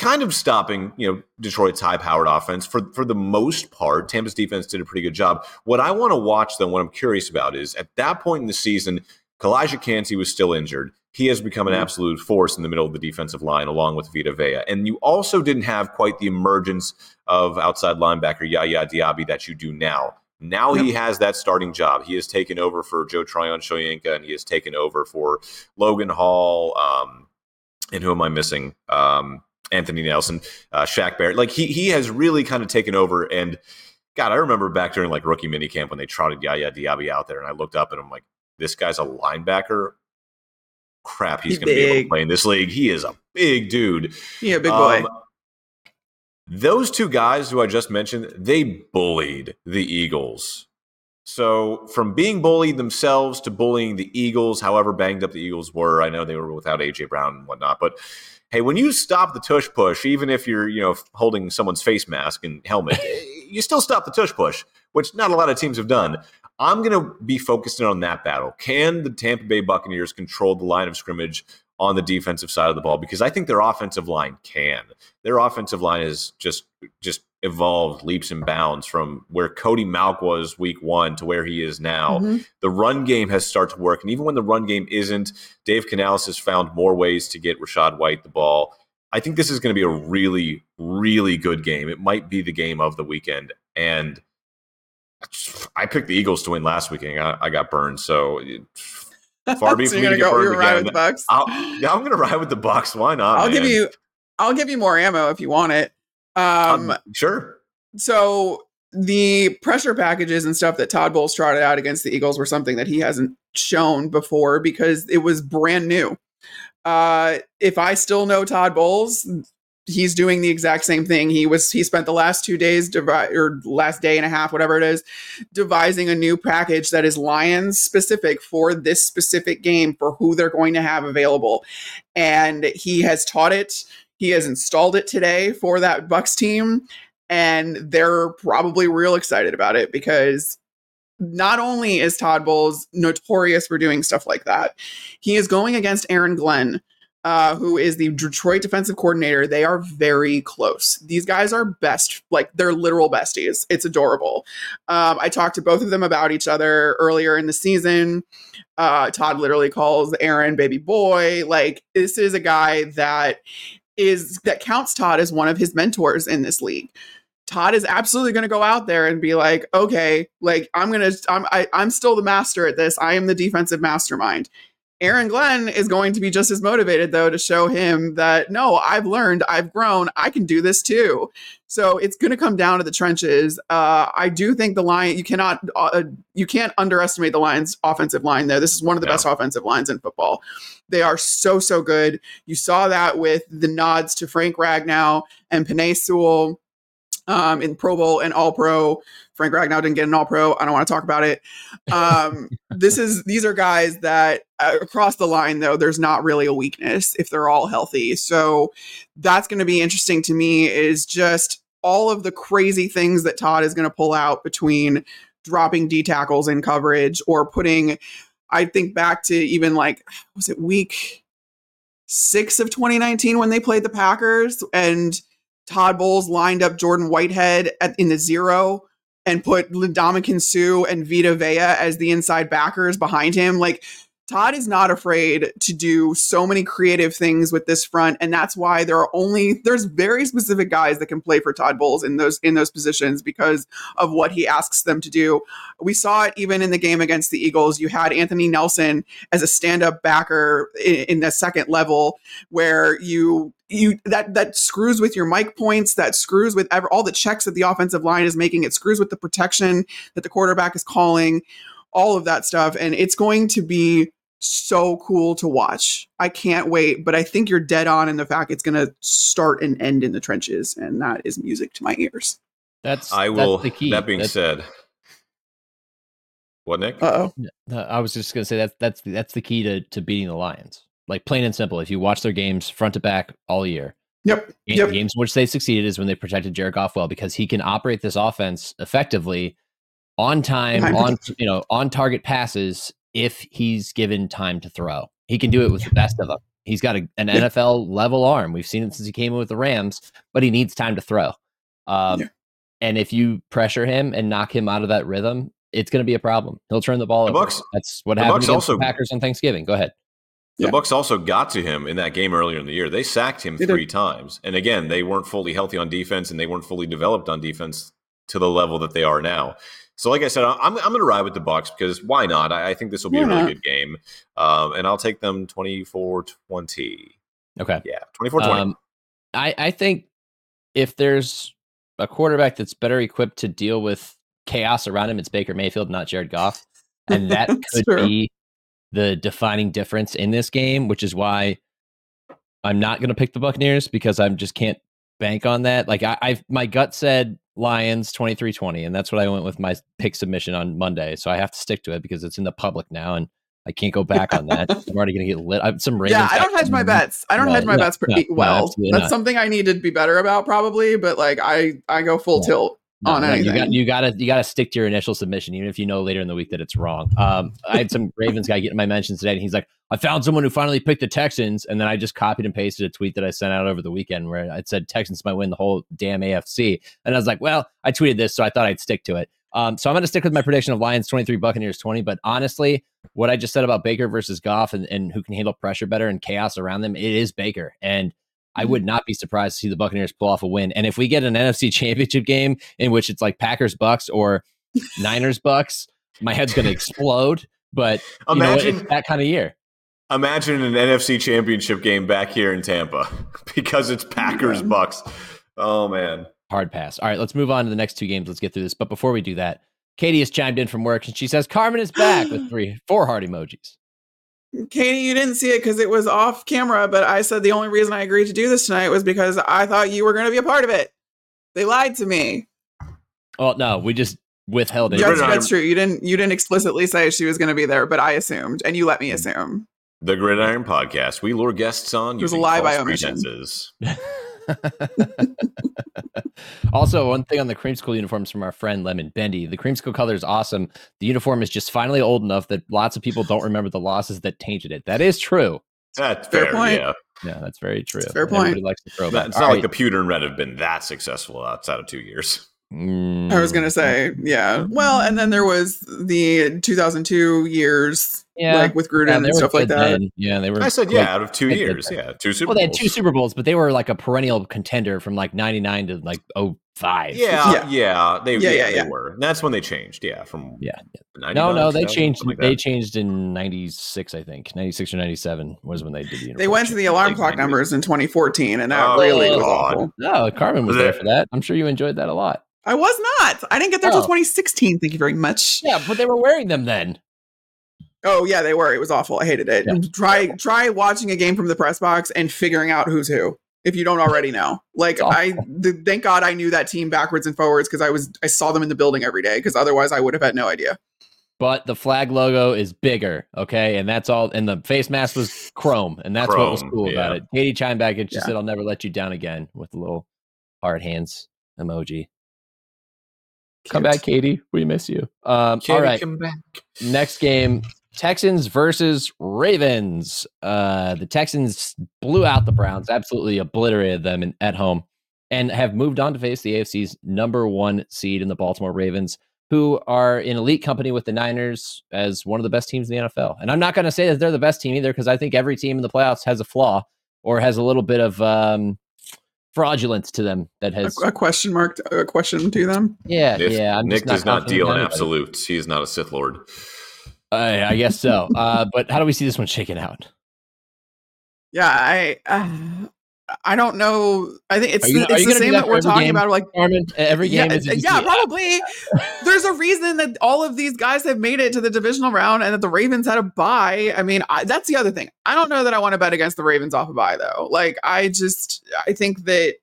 Kind of stopping, you know, Detroit's high-powered offense for for the most part. Tampa's defense did a pretty good job. What I want to watch, though, what I'm curious about is at that point in the season, Calijah Kancey was still injured. He has become an Mhm. absolute force in the middle of the defensive line, along with Vita Vea. And you also didn't have quite the emergence of outside linebacker Yaya Diaby that you do now. Now he has that starting job. He has taken over for Joe Tryon Shoyinka, and he has taken over for Logan Hall. Um, and who am I missing? Um, Anthony Nelson, uh, Shaq Barrett. Like he he has really kind of taken over. And God, I remember back during like rookie minicamp when they trotted Yaya Diaby out there, and I looked up and I'm like, this guy's a linebacker. Crap, he's He's going to be able to play in this league. He is a big dude. Yeah, big boy. Um, those two guys who I just mentioned, they bullied the Eagles. So from being bullied themselves to bullying the Eagles, however banged up the Eagles were, I know they were without AJ Brown and whatnot, but hey, when you stop the tush push, even if you're you know holding someone's face mask and helmet, you still stop the tush push, which not a lot of teams have done. I'm going to be focusing on that battle. Can the Tampa Bay Buccaneers control the line of scrimmage on the defensive side of the ball? Because I think their offensive line can. Their offensive line is just just evolved leaps and bounds from where Cody Mauch was week one to where he is now. Mhm. The run game has started to work, and even when the run game isn't, Dave Canales has found more ways to get Rachaad White the ball. I think this is going to be a really, really good game. It might be the game of the weekend, and I picked the Eagles to win last weekend. I, I got burned, so far be so you're me to get go. You're burned again. with the Bucks. Yeah, I'm going to ride with the Bucks. Why not? I'll give you. I'll give you more ammo if you want it. Um, Um, sure. so the pressure packages and stuff that Todd Bowles trotted out against the Eagles were something that he hasn't shown before because it was brand new. Uh, if I still know Todd Bowles, he's doing the exact same thing. He was he spent the last two days devi- or last day and a half, whatever it is, devising a new package that is Lions specific for this specific game for who they're going to have available, and he has taught it. He has installed it today for that Bucks team, and they're probably real excited about it because not only is Todd Bowles notorious for doing stuff like that, he is going against Aaron Glenn, uh, who is the Detroit defensive coordinator. They are very close. These guys are best, like they're literal besties. It's adorable. Um, I talked to both of them about each other earlier in the season. Uh, Todd literally calls Aaron baby boy. Like this is a guy that is that counts Todd as one of his mentors in this league. Todd is absolutely going to go out there and be like, okay, like I'm going to, I'm, I, I'm still the master at this. I am the defensive mastermind. Aaron Glenn is going to be just as motivated though to show him that no, I've learned, I've grown, I can do this too. So it's going to come down to the trenches. Uh, I do think the line you cannot, uh, you can't underestimate the Lions' offensive line. There, this is one of the No. best offensive lines in football. They are so so good. You saw that with the nods to Frank Ragnow and Penei Sewell um, in Pro Bowl and All Pro. Frank Ragnow didn't get an All Pro. I don't want to talk about it. Um, this is these are guys that uh, across the line though there's not really a weakness if they're all healthy. So that's going to be interesting to me. Is just all of the crazy things that Todd is going to pull out between dropping D tackles in coverage or putting. I think back to even like was it week six of 2019 when they played the Packers and Todd Bowles lined up Jordan Whitehead at, in the zero and put Ndamukong Suh and Vita Vea as the inside backers behind him. Like Todd is not afraid to do so many creative things with this front, and that's why there are only there's very specific guys that can play for Todd Bowles in those in those positions because of what he asks them to do. We saw it even in the game against the Eagles. You had Anthony Nelson as a stand-up backer in, in the second level, where you you that that screws with your mic points that screws with ever, all the checks that the offensive line is making it screws with the protection that the quarterback is calling all of that stuff and it's going to be so cool to watch i can't wait but i think you're dead on in the fact it's going to start and end in the trenches and that is music to my ears That's I will. That's the key. That being That's- said, what Nick? uh-oh Uh, I was just gonna say that that's that's the key to to beating the Lions. Like plain and simple. If you watch their games front to back all year, yep yep games in which they succeeded is when they protected Jared Goff well because he can operate this offense effectively on time, on you know, on target passes if he's given time to throw. He can do it with the best of them. He's got a, an Yeah. NFL level arm. We've seen it since he came in with the Rams, but he needs time to throw. Um, Yeah. And if you pressure him and knock him out of that rhythm, it's going to be a problem. He'll turn the ball The over. Bucs- That's what the happened against also- the Packers on Thanksgiving. Go ahead. The Yeah. Bucks also got to him in that game earlier in the year. They sacked him They did. three times, and again, they weren't fully healthy on defense, and they weren't fully developed on defense to the level that they are now. So, like I said, I'm, I'm going to ride with the Bucks because why not? I, I think this will be Why a really good game, um, and I'll take them 24-20. Okay. Yeah, 24-20. Um, I, I think if there's a quarterback that's better equipped to deal with chaos around him, it's Baker Mayfield, not Jared Goff. And that could true. be the defining difference in this game, which is why I'm not going to pick the Buccaneers because I just can't bank on that. Like I, I've my gut said Lions 23-20, and that's what I went with my pick submission on Monday. So I have to stick to it because it's in the public now, and I can't go back on that. I'm already going to get lit. I have some Ravens. yeah i don't hedge my bets i don't No, hedge my no, bets pretty no, well that's not. something i need to be better about probably but like i i go full tilt No, on no, you got you got to you got to stick to your initial submission, even if you know later in the week that it's wrong. Um, I had some Ravens guy get my mentions today, and he's like, "I found someone who finally picked the Texans," and then I just copied and pasted a tweet that I sent out over the weekend where I said Texans might win the whole damn AFC, and I was like, "Well, I tweeted this, so I thought I'd stick to it." Um, so I'm going to stick with my prediction of Lions 23, Buccaneers 20. But honestly, what I just said about Baker versus Goff and, and who can handle pressure better and chaos around them, it is Baker. And I would not be surprised to see the Buccaneers pull off a win. And if we get an NFC championship game in which it's like Packers Bucks or Niners Bucks, my head's going to explode. But know? Imagine- it's that kind of year. Imagine an NFC championship game back here in Tampa because it's Packers Bucks. Oh man. Hard pass. All right, let's move on to the next two games. Let's get through this. But before we do that, Katie has chimed in from work and she says Carmen is back with three, four heart emojis. Katie, you didn't see it because it was off camera, but I said the only reason I agreed to do this tonight was because I thought you were going to be a part of it. They lied to me. Oh no, we just withheld it. Yeah, That's, that's true. You didn't you didn't explicitly say she was going to be there, but I assumed, and you let me mm. assume. The Gridiron Podcast. We lure guests on It was a using lie by false omission. pretenses. also, one thing on the Creamsicle uniforms from our friend Lemon Bendy. The Creamsicle color is awesome. The uniform is just finally old enough that lots of people don't remember the losses that tainted it. That is true. That's Fair fair. point. Yeah. Yeah, that's very true. fair point. Everybody likes to throw That- It's All not right. like the pewter and red have been that successful outside of two years. I was going Mm, to say, yeah. Well, and then there was the 2002 years, yeah, like with Gruden yeah, and stuff like that. then. Yeah, they were. I said, like- yeah, out of two years. that. Yeah, two Super well, they had Bowls. two Super Bowls, but they were like a perennial contender from like '99 to like 05. Yeah, Yeah. yeah, they, Yeah, yeah, yeah, they yeah. were. And that's when they changed. Yeah, from Yeah. No, no, they changed. like They changed in '96, I think. '96 or '97 was when they did the. They went to the alarm clock 90s. numbers in 2014, and that Oh, really was awful. No, Carmen was Was there it- for that. I'm sure you enjoyed that a lot. I was not. I didn't get there Oh. till 2016. Thank you very much. Yeah, but they were wearing them then. Oh yeah, they were. It was awful. I hated it. Yeah. Try try watching a game from the press box and figuring out who's who if you don't already know. Like I, th- thank God I knew that team backwards and forwards because I was I saw them in the building every day. Because otherwise I would have had no idea. But the flag logo is bigger, okay, and that's all. And the face mask was chrome, and that's what was Chrome, cool about it. Katie chimed back and she Yeah. said, "I'll never let you down again" with a little hard hands emoji. Come back, Katie. We miss you. Um, all Katie, right. come back. Next game, Texans versus Ravens. Uh, the Texans blew out the Browns, absolutely obliterated them in, at home, and have moved on to face the AFC's number one seed in the Baltimore Ravens, who are in elite company with the Niners as one of the best teams in the NFL. And I'm not going to say that they're the best team either, because I think every team in the playoffs has a flaw or has a little bit of um, fraudulence to them that has. A, a question mark, a question to them. yeah, If yeah. I'm Nick just does not confident deal in absolutes. He is not a Sith Lord. I, I guess so. Uh, but how do we see this one shaking out? Yeah, I uh, I don't know. I think it's you the, it's the same that that we're talking game? about. Like every game yeah, yeah, probably. There's a reason that all of these guys have made it to the divisional round and that the Ravens had a bye. I mean, I, that's the other thing. I don't know that I want to bet against the Ravens off a bye though. Like, I just I think that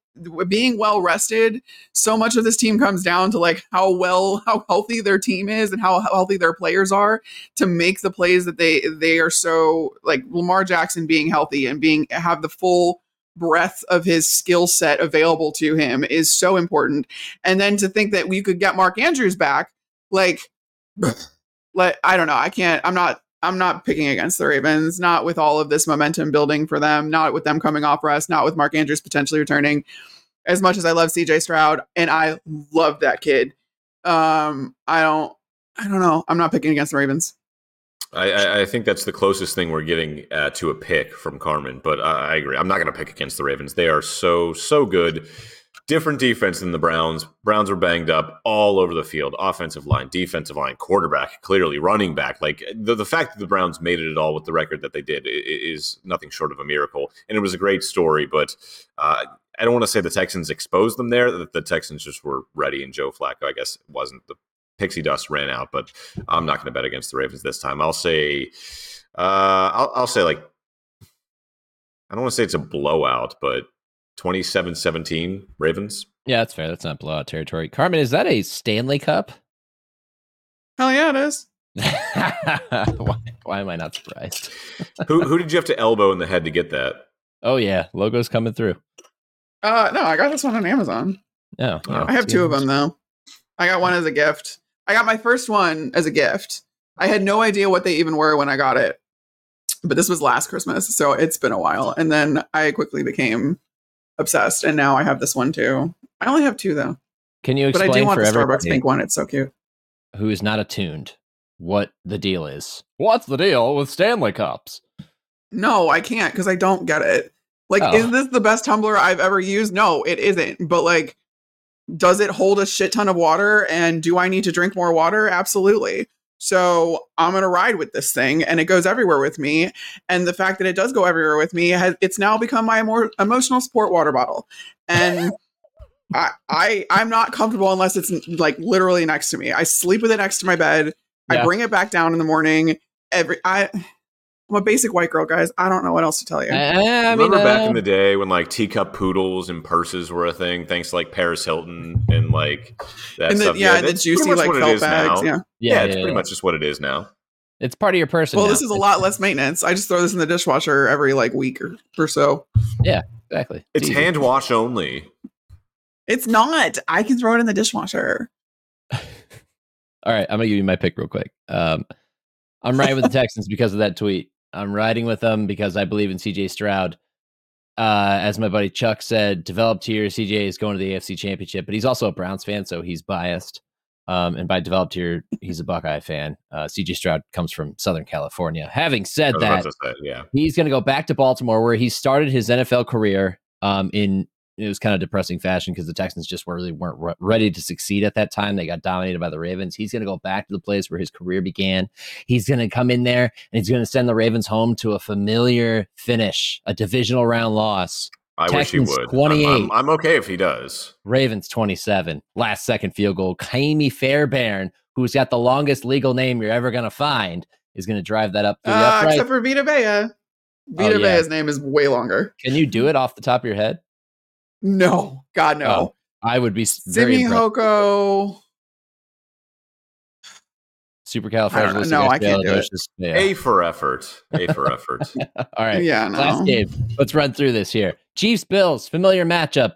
being well rested, so much of this team comes down to like how well, how healthy their team is and how healthy their players are to make the plays that they they are so like Lamar Jackson being healthy and being have the full breadth of his skill set available to him is so important. And then to think that we could get Mark Andrews back, like, like I don't know, I can't. I'm not. I'm not picking against the Ravens. Not with all of this momentum building for them. Not with them coming off rest. Not with Mark Andrews potentially returning. As much as I love C.J. Stroud and I love that kid, um, I don't. I don't know. I'm not picking against the Ravens. I, I, think that's the closest thing we're getting uh, to a pick from Carmen, but I, I agree. I'm not going to pick against the Ravens. They are so so good. Different defense than the Browns. Browns are banged up all over the field. Offensive line, defensive line, quarterback, clearly running back. Like the, the fact that the Browns made it at all with the record that they did is nothing short of a miracle. And it was a great story, but uh, I don't want to say the Texans exposed them there. That the Texans just were ready, and Joe Flacco, I guess, wasn't. The pixie dust ran out, but I'm not going to bet against the Ravens this time. I'll say, uh, I'll, I'll say like, I don't want to say it's a blowout, but 27-17 Ravens. Yeah, that's fair. That's not blowout territory. Carmen, is that a Stanley Cup? Hell yeah, it is. why, why am I not surprised? who who did you have to elbow in the head to get that? Oh yeah, logo's coming through. Uh, no, I got this one on Amazon. No, Oh, I have two of them though. I got one as a gift. I got my first one as a gift. I had no idea what they even were when I got it. But this was last Christmas, so it's been a while. And then I quickly became obsessed, and now I have this one too. I only have two though, Can you explain? but I do want the Starbucks pink one. It's so cute. who is not attuned what the deal is? What's the deal with Stanley Cups? No, I can't because I don't get it. Like, Oh. is this the best tumbler I've ever used? No, it isn't. But like, does it hold a shit ton of water? And do I need to drink more water? Absolutely. So I'm gonna ride with this thing, and it goes everywhere with me. And the fact that it does go everywhere with me has it's now become my more emotional support water bottle. And I I I'm not comfortable unless it's like literally next to me. I sleep with it next to my bed. I bring it back down in the morning. Every I I'm a basic white girl, guys. I don't know what else to tell you. Eh, I mean, Remember back uh, in the day when like teacup poodles and purses were a thing, thanks to like Paris Hilton and like that and the, stuff. yeah, and the juicy like what it felt bags. now. Yeah. Yeah, yeah, it's yeah, pretty yeah. much just what it is now. it's part of your person. Well, now. this is a lot less maintenance. I just throw this in the dishwasher every like week or, or so. Yeah, exactly. It's easy. hand wash only. It's not. I can throw it in the dishwasher. All right, I'm gonna give you my pick real quick. Um, I'm right with the Texans because of that tweet. I'm riding with them because I believe in CJ Stroud. Uh, as my buddy Chuck said, developed here, CJ is going to the AFC Championship, but he's also a Browns fan, so he's biased. Um, and by developed here, he's a Buckeye fan. Uh, CJ Stroud comes from Southern California. Having said that, say, yeah. he's going to go back to Baltimore, where he started his NFL career. Um, in it was kind of depressing fashion because the Texans just really weren't re- ready to succeed at that time. They got dominated by the Ravens. He's going to go back to the place where his career began. He's going to come in there and he's going to send the Ravens home to a familiar finish, a divisional round loss. I wish he would. 28. I'm, I'm, I'm okay if he does. Ravens 27, last second field goal. Kaimi Fairbairn, who's got the longest legal name you're ever going to find, is going to drive that up through Uh, except for Vita Vea. Vita Oh, yeah. Vea's name is way longer. Can you do it off the top of your head? No, God no. Oh, I would be s- very Simi impressed. Hoko. Supercalifragilistic. no, I can't do it. Yeah. A for effort. A for effort. All right. Yeah, no. Last game. Let's run through this here. Chiefs Bills, familiar matchup.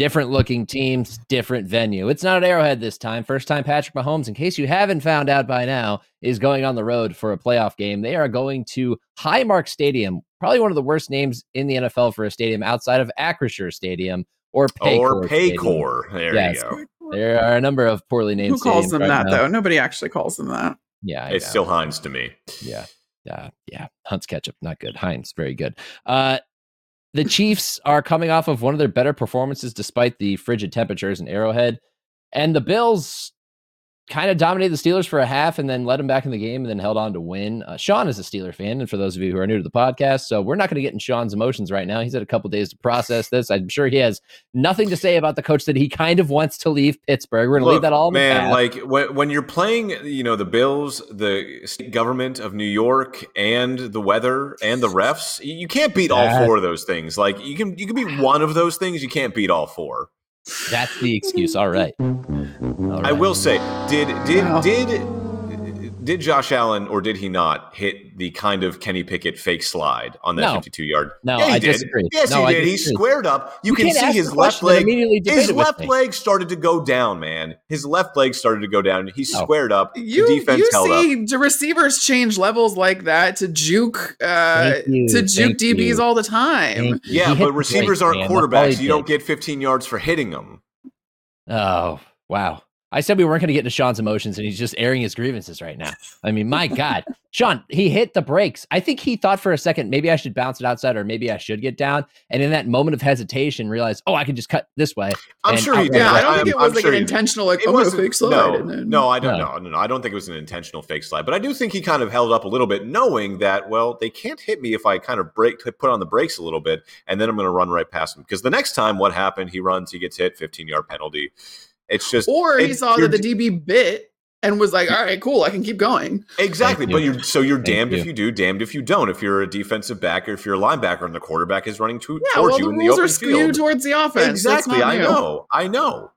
Different looking teams, different venue. It's not at Arrowhead this time. First time Patrick Mahomes, in case you haven't found out by now, is going on the road for a playoff game. They are going to Highmark Stadium, probably one of the worst names in the NFL for a stadium outside of Acrisure Stadium or Paycor. or Stadium. Paycor. There Yes. you go. There are a number of poorly named Who calls them right that now. though? Nobody actually calls them that. Yeah, I It's know. still Heinz to me. Yeah. Uh, yeah. Hunt's ketchup, not good. Heinz, very good. Uh, the Chiefs are coming off of one of their better performances despite the frigid temperatures in Arrowhead. And the Bills kind of dominated the Steelers for a half and then led them back in the game and then held on to win. Uh, Sean is a Steeler fan. And for those of you who are new to the podcast, so we're not going to get in Sean's emotions right now. He's had a couple days to process this. I'm sure he has nothing to say about the coach that he kind of wants to leave Pittsburgh. We're going to leave that all in the man. Like when, when you're playing, you know, the Bills, the state government of New York, and the weather and the refs, you you can't beat all four of those things. Like you can, you can beat one of those things. You can't beat all four. That's the excuse. All right. All I will say, did did Wow. did did Josh Allen or did he not hit the kind of Kenny Pickett fake slide on that No. 52 yard? No, yeah, he I did. disagree. Yes, No, he I did. He squared up. You, You can see his left leg. immediately His left leg started to go down, man. His left leg started to go down. He Oh. squared up. You the defense you held up. see receivers change levels like that to juke uh, you, to juke thank DBs you. all the time. Yeah, but receivers brakes, aren't man. Quarterbacks. You don't get 15 yards for hitting them. Oh, wow. I said we weren't going to get into Sean's emotions, and he's just airing his grievances right now. I mean, my God. Sean, he hit the brakes. I think he thought for a second, maybe I should bounce it outside or maybe I should get down. And in that moment of hesitation, realized, oh, I can just cut this way. I'm And sure he did. Yeah, I don't think it I'm was like sure an intentional like It I'm wasn't- fake slide. No, and then- no, I don't No. know. No, no, I don't think it was an intentional fake slide, but I do think he kind of held up a little bit, knowing that well, they can't hit me if I kind of break, put on the brakes a little bit, and then I'm going to run right past him. Because the next time, what happened? He runs, he gets hit, 15 yard penalty. It's just Or he it- saw that the DB bit and was like, "All right, cool, I can keep going." Exactly, Thank but you. you're so you're Thank damned you. if you do, damned if you don't. If you're a defensive back or if you're a linebacker and the quarterback is running to, Yeah, towards well, you the in the rules open are skewed field. towards the offense. Exactly, I new. know, I know.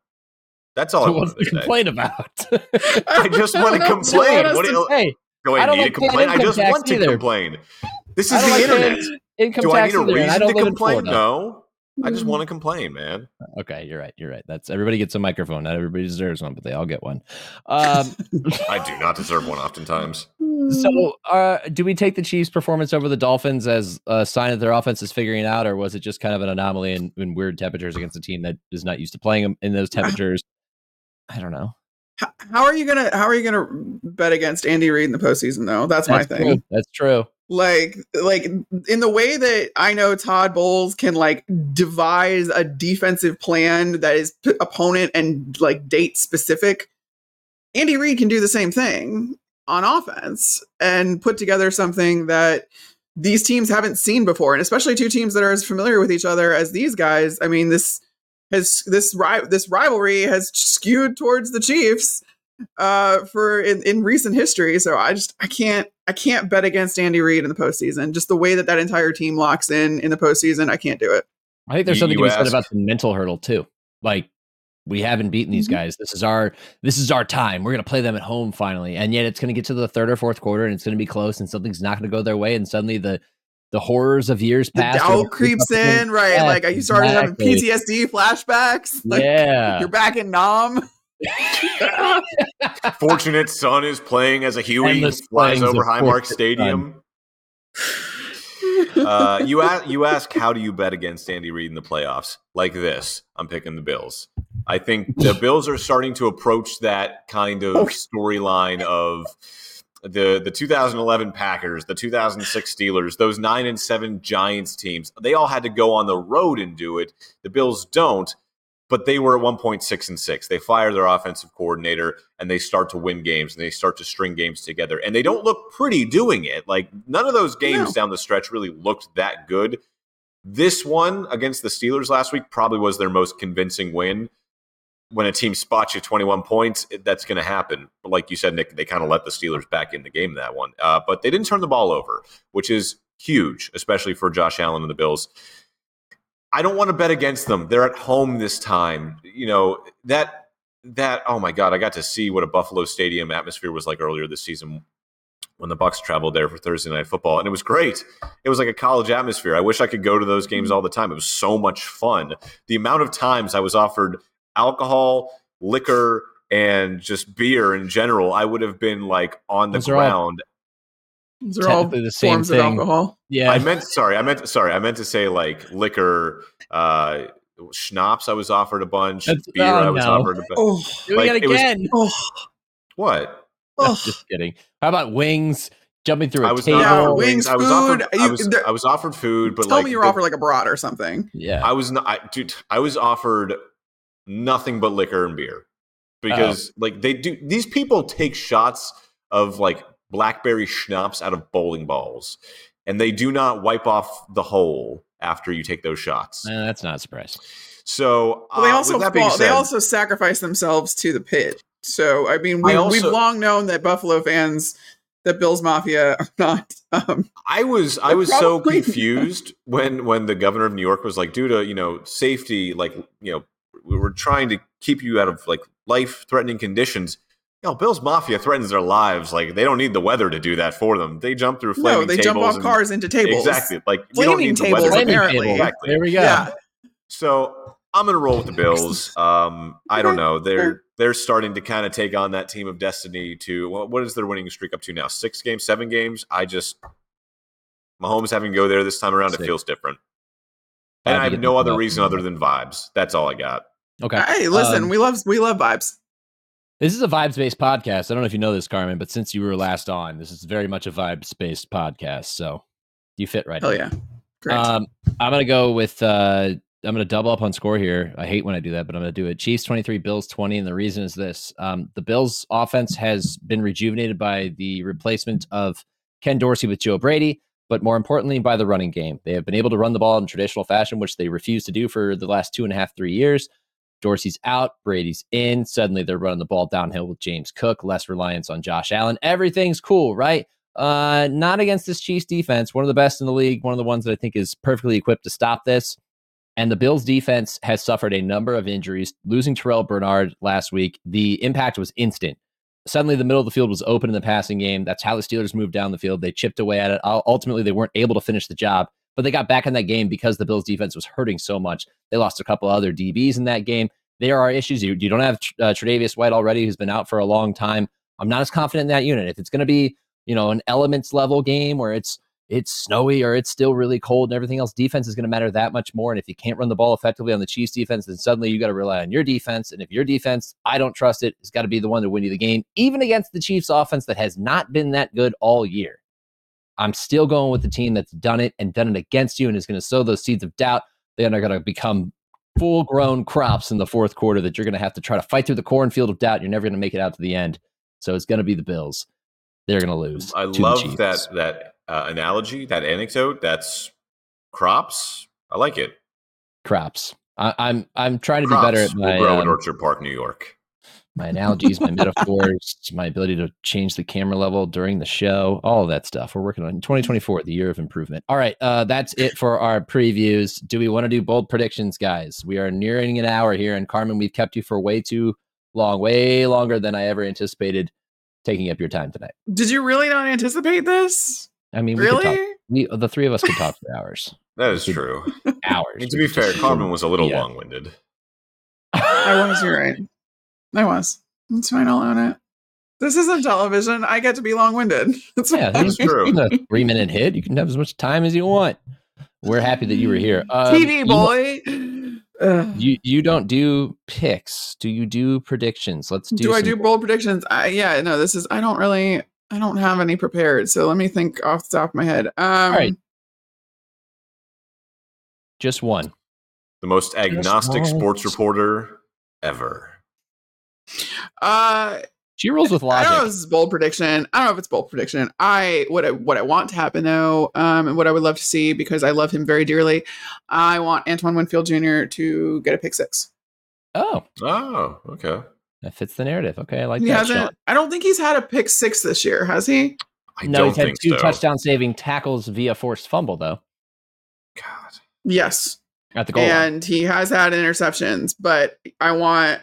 That's all I So what's wanted the to say. complaint about? I just want to don't what complain. What to do you, hey, do I I don't need like to complain? I just tax want to either. complain. This is the like internet. income Do I need a either, and I reason to complain? No. I just want to complain, man. Okay, you're right. You're right. That's everybody gets a microphone. Not everybody deserves one, but they all get one. Um, I do not deserve one oftentimes. so, uh, do we take the Chiefs' performance over the Dolphins as a sign that their offense is figuring out, or was it just kind of an anomaly in, in weird temperatures against a team that is not used to playing them in those temperatures? I don't know. H- How are you gonna How are you gonna bet against Andy Reid in the postseason? Though that's, my thing. True. That's true. Like like in the way that i know todd bowles can like devise a defensive plan that is p- opponent and like date specific andy reid can do the same thing on offense and put together something that these teams haven't seen before. And especially two teams that are as familiar with each other as these guys. I mean this has this ri- this rivalry has skewed towards the chiefs uh for in, in recent history. So i just i can't i can't bet against andy reid in the postseason just the way that that entire team locks in in the postseason i can't do it I think there's You- something you to be said about the mental hurdle too. Like we haven't beaten these Mhm. guys. This is our this is our time. We're gonna play them at home finally, and yet it's gonna get to the third or fourth quarter, and it's gonna be close, and something's not gonna go their way, and suddenly the the horrors of years the past doubt creeps in right Yeah, like you started exactly. having ptsd flashbacks like yeah, you're back in nom Fortunate son is playing as a Huey flies over Highmark Stadium. uh, you ask, you ask, how do you bet against Andy Reid in the playoffs? Like this, I'm picking the Bills. I think the Bills are starting to approach that kind of storyline of the the 2011 Packers, the 2006 Steelers, those nine and seven Giants teams. They all had to go on the road and do it. The Bills don't, but they were at one point six and six. They fire their offensive coordinator and they start to win games and they start to string games together. And they don't look pretty doing it. Like none of those games No. down the stretch really looked that good. This one against the Steelers last week probably was their most convincing win. When a team spots you 21 points, that's going to happen. But like you said, Nick, they kind of let the Steelers back in the game that one. Uh, but they didn't turn the ball over, which is huge, especially for Josh Allen and the Bills. I don't want to bet against them. They're at home this time. You know, that that oh my god, I got to see what a Buffalo Stadium atmosphere was like earlier this season. when the Bucks traveled there for Thursday night football, and it was great. It was like a college atmosphere. I wish I could go to those games mm-hmm. all the time. It was so much fun. The amount of times I was offered alcohol, liquor, and just beer in general, I would have been like on the Those ground. These are all Technically the same forms of thing. alcohol. Yeah. I meant sorry. I meant sorry. I meant to say like liquor, uh, schnapps. I was offered a bunch. That's- beer. oh, I was no. offered a bunch. Oh, Doing like, it it was- again. oh, What? oh. Just kidding. How about wings? Jumping through a I was table. not Yeah, offered wings, wings. I was food, offered. I was, there- I was offered food, but Tell like me you were the- offered like a brat or something. yeah. I was not, I, dude. I was offered nothing but liquor and beer because like they do. These people take shots of like blackberry schnapps out of bowling balls, and they do not wipe off the hole after you take those shots. That's not a surprise. So Well, they uh, also with that being fall, they also sacrifice themselves to the pit. So I mean, we, I also- we've long known that Buffalo fans, that Bills Mafia, are not. Um, I was I was so confused when when the governor of New York was like, due to you know safety, like you know we were trying to keep you out of like life threatening conditions. You know, Bill's Mafia threatens their lives. Like they don't need the weather to do that for them. They jump through flaming no, they tables jump off and- cars into tables. Exactly. Like we don't Flaming need the tables, weather. Flaming apparently. table. Exactly. There we go. Yeah. So I'm gonna roll with the Bills. Um, I don't know. They're they're starting to kind of take on that team of destiny. To what what is their winning streak up to now? Six games, seven games. I just Mahomes having to go there this time around. Six. It feels different. And I have no other reason other than vibes. That's all I got. Okay. Hey, listen, Um, we love we love vibes. This is a vibes based podcast. I don't know if you know this, Carmen, but since you were last on, this is very much a vibes based podcast. So you fit right in. yeah, great. Um, I'm gonna go with. Uh, I'm gonna double up on score here. I hate when I do that, but I'm gonna do it. Chiefs 23, Bills 20, and the reason is this: um, the Bills' offense has been rejuvenated by the replacement of Ken Dorsey with Joe Brady, but more importantly, by the running game. They have been able to run the ball in traditional fashion, which they refused to do for the last two and a half, three years. Dorsey's out, Brady's in. Suddenly, they're running the ball downhill with James Cook, less reliance on Josh Allen. Everything's cool, right? Uh, not against this Chiefs defense, one of the best in the league, one of the ones that I think is perfectly equipped to stop this. And the Bills defense has suffered a number of injuries. Losing Terrel Bernard last week, the impact was instant. Suddenly, the middle of the field was open in the passing game. That's how the Steelers moved down the field. They chipped away at it. Ultimately, they weren't able to finish the job, but they got back in that game because the Bills defense was hurting so much. They lost a couple other DBs in that game. There are issues. You, you don't have uh, Tre'Davious White already, who's been out for a long time. I'm not as confident in that unit. If it's going to be, you know, an elements level game where it's it's snowy or it's still really cold and everything else, defense is going to matter that much more. And if you can't run the ball effectively on the Chiefs defense, then suddenly you got to rely on your defense. And if your defense, I don't trust it, has got to be the one to win you the game, even against the Chiefs offense that has not been that good all year. I'm still going with the team that's done it and done it against you and is going to sow those seeds of doubt. Then are going to become full grown crops in the fourth quarter that you're going to have to try to fight through the cornfield of doubt. You're never going to make it out to the end. So it's going to be the Bills. They're going to lose. I to love that that uh, analogy, that anecdote. That's crops. I like it. crops. I, I'm I'm trying to be better at will my grow in um, Orchard Park, New York. My analogies, my metaphors, my ability to change the camera level during the show, all of that stuff. We're working on 2024, the year of improvement. All right, uh, that's it for our previews. Do we want to do bold predictions, guys? We are nearing an hour here, and Carmen, we've kept you for way too long, way longer than I ever anticipated taking up your time tonight. Did you really not anticipate this? I mean, we could Really? talk, we, the three of us could talk for hours. That is true. Hours. And to be fair, Carmen was a little Yeah. long-winded. I was. You're right. I was. That's fine. I'll own it. This isn't television. I get to be long-winded. That's Yeah. That's true. a three minute hit. You can have as much time as you want. We're happy that you were here. Um, TV boy. Ugh. You you don't do picks. Do you do predictions? Let's do. do I do bold predictions? I yeah, no, this is I don't really I don't have any prepared. So let me think off the top of my head. Um right. just one? The most agnostic sports reporter ever. Uh She rolls with I don't know if logic. this is a bold prediction. I don't know if it's bold prediction. I what I what I want to happen though, um, and what I would love to see because I love him very dearly. I want Antoine Winfield Jr. to get a pick six. Oh, Oh, okay. that fits the narrative. Okay, I like he that. hasn't. Sean. I don't think he's had a pick six this year, has he? I No, don't he's had two so. touchdown saving tackles via forced fumble though God. Yes, at the goal line. and he has had interceptions, but I want.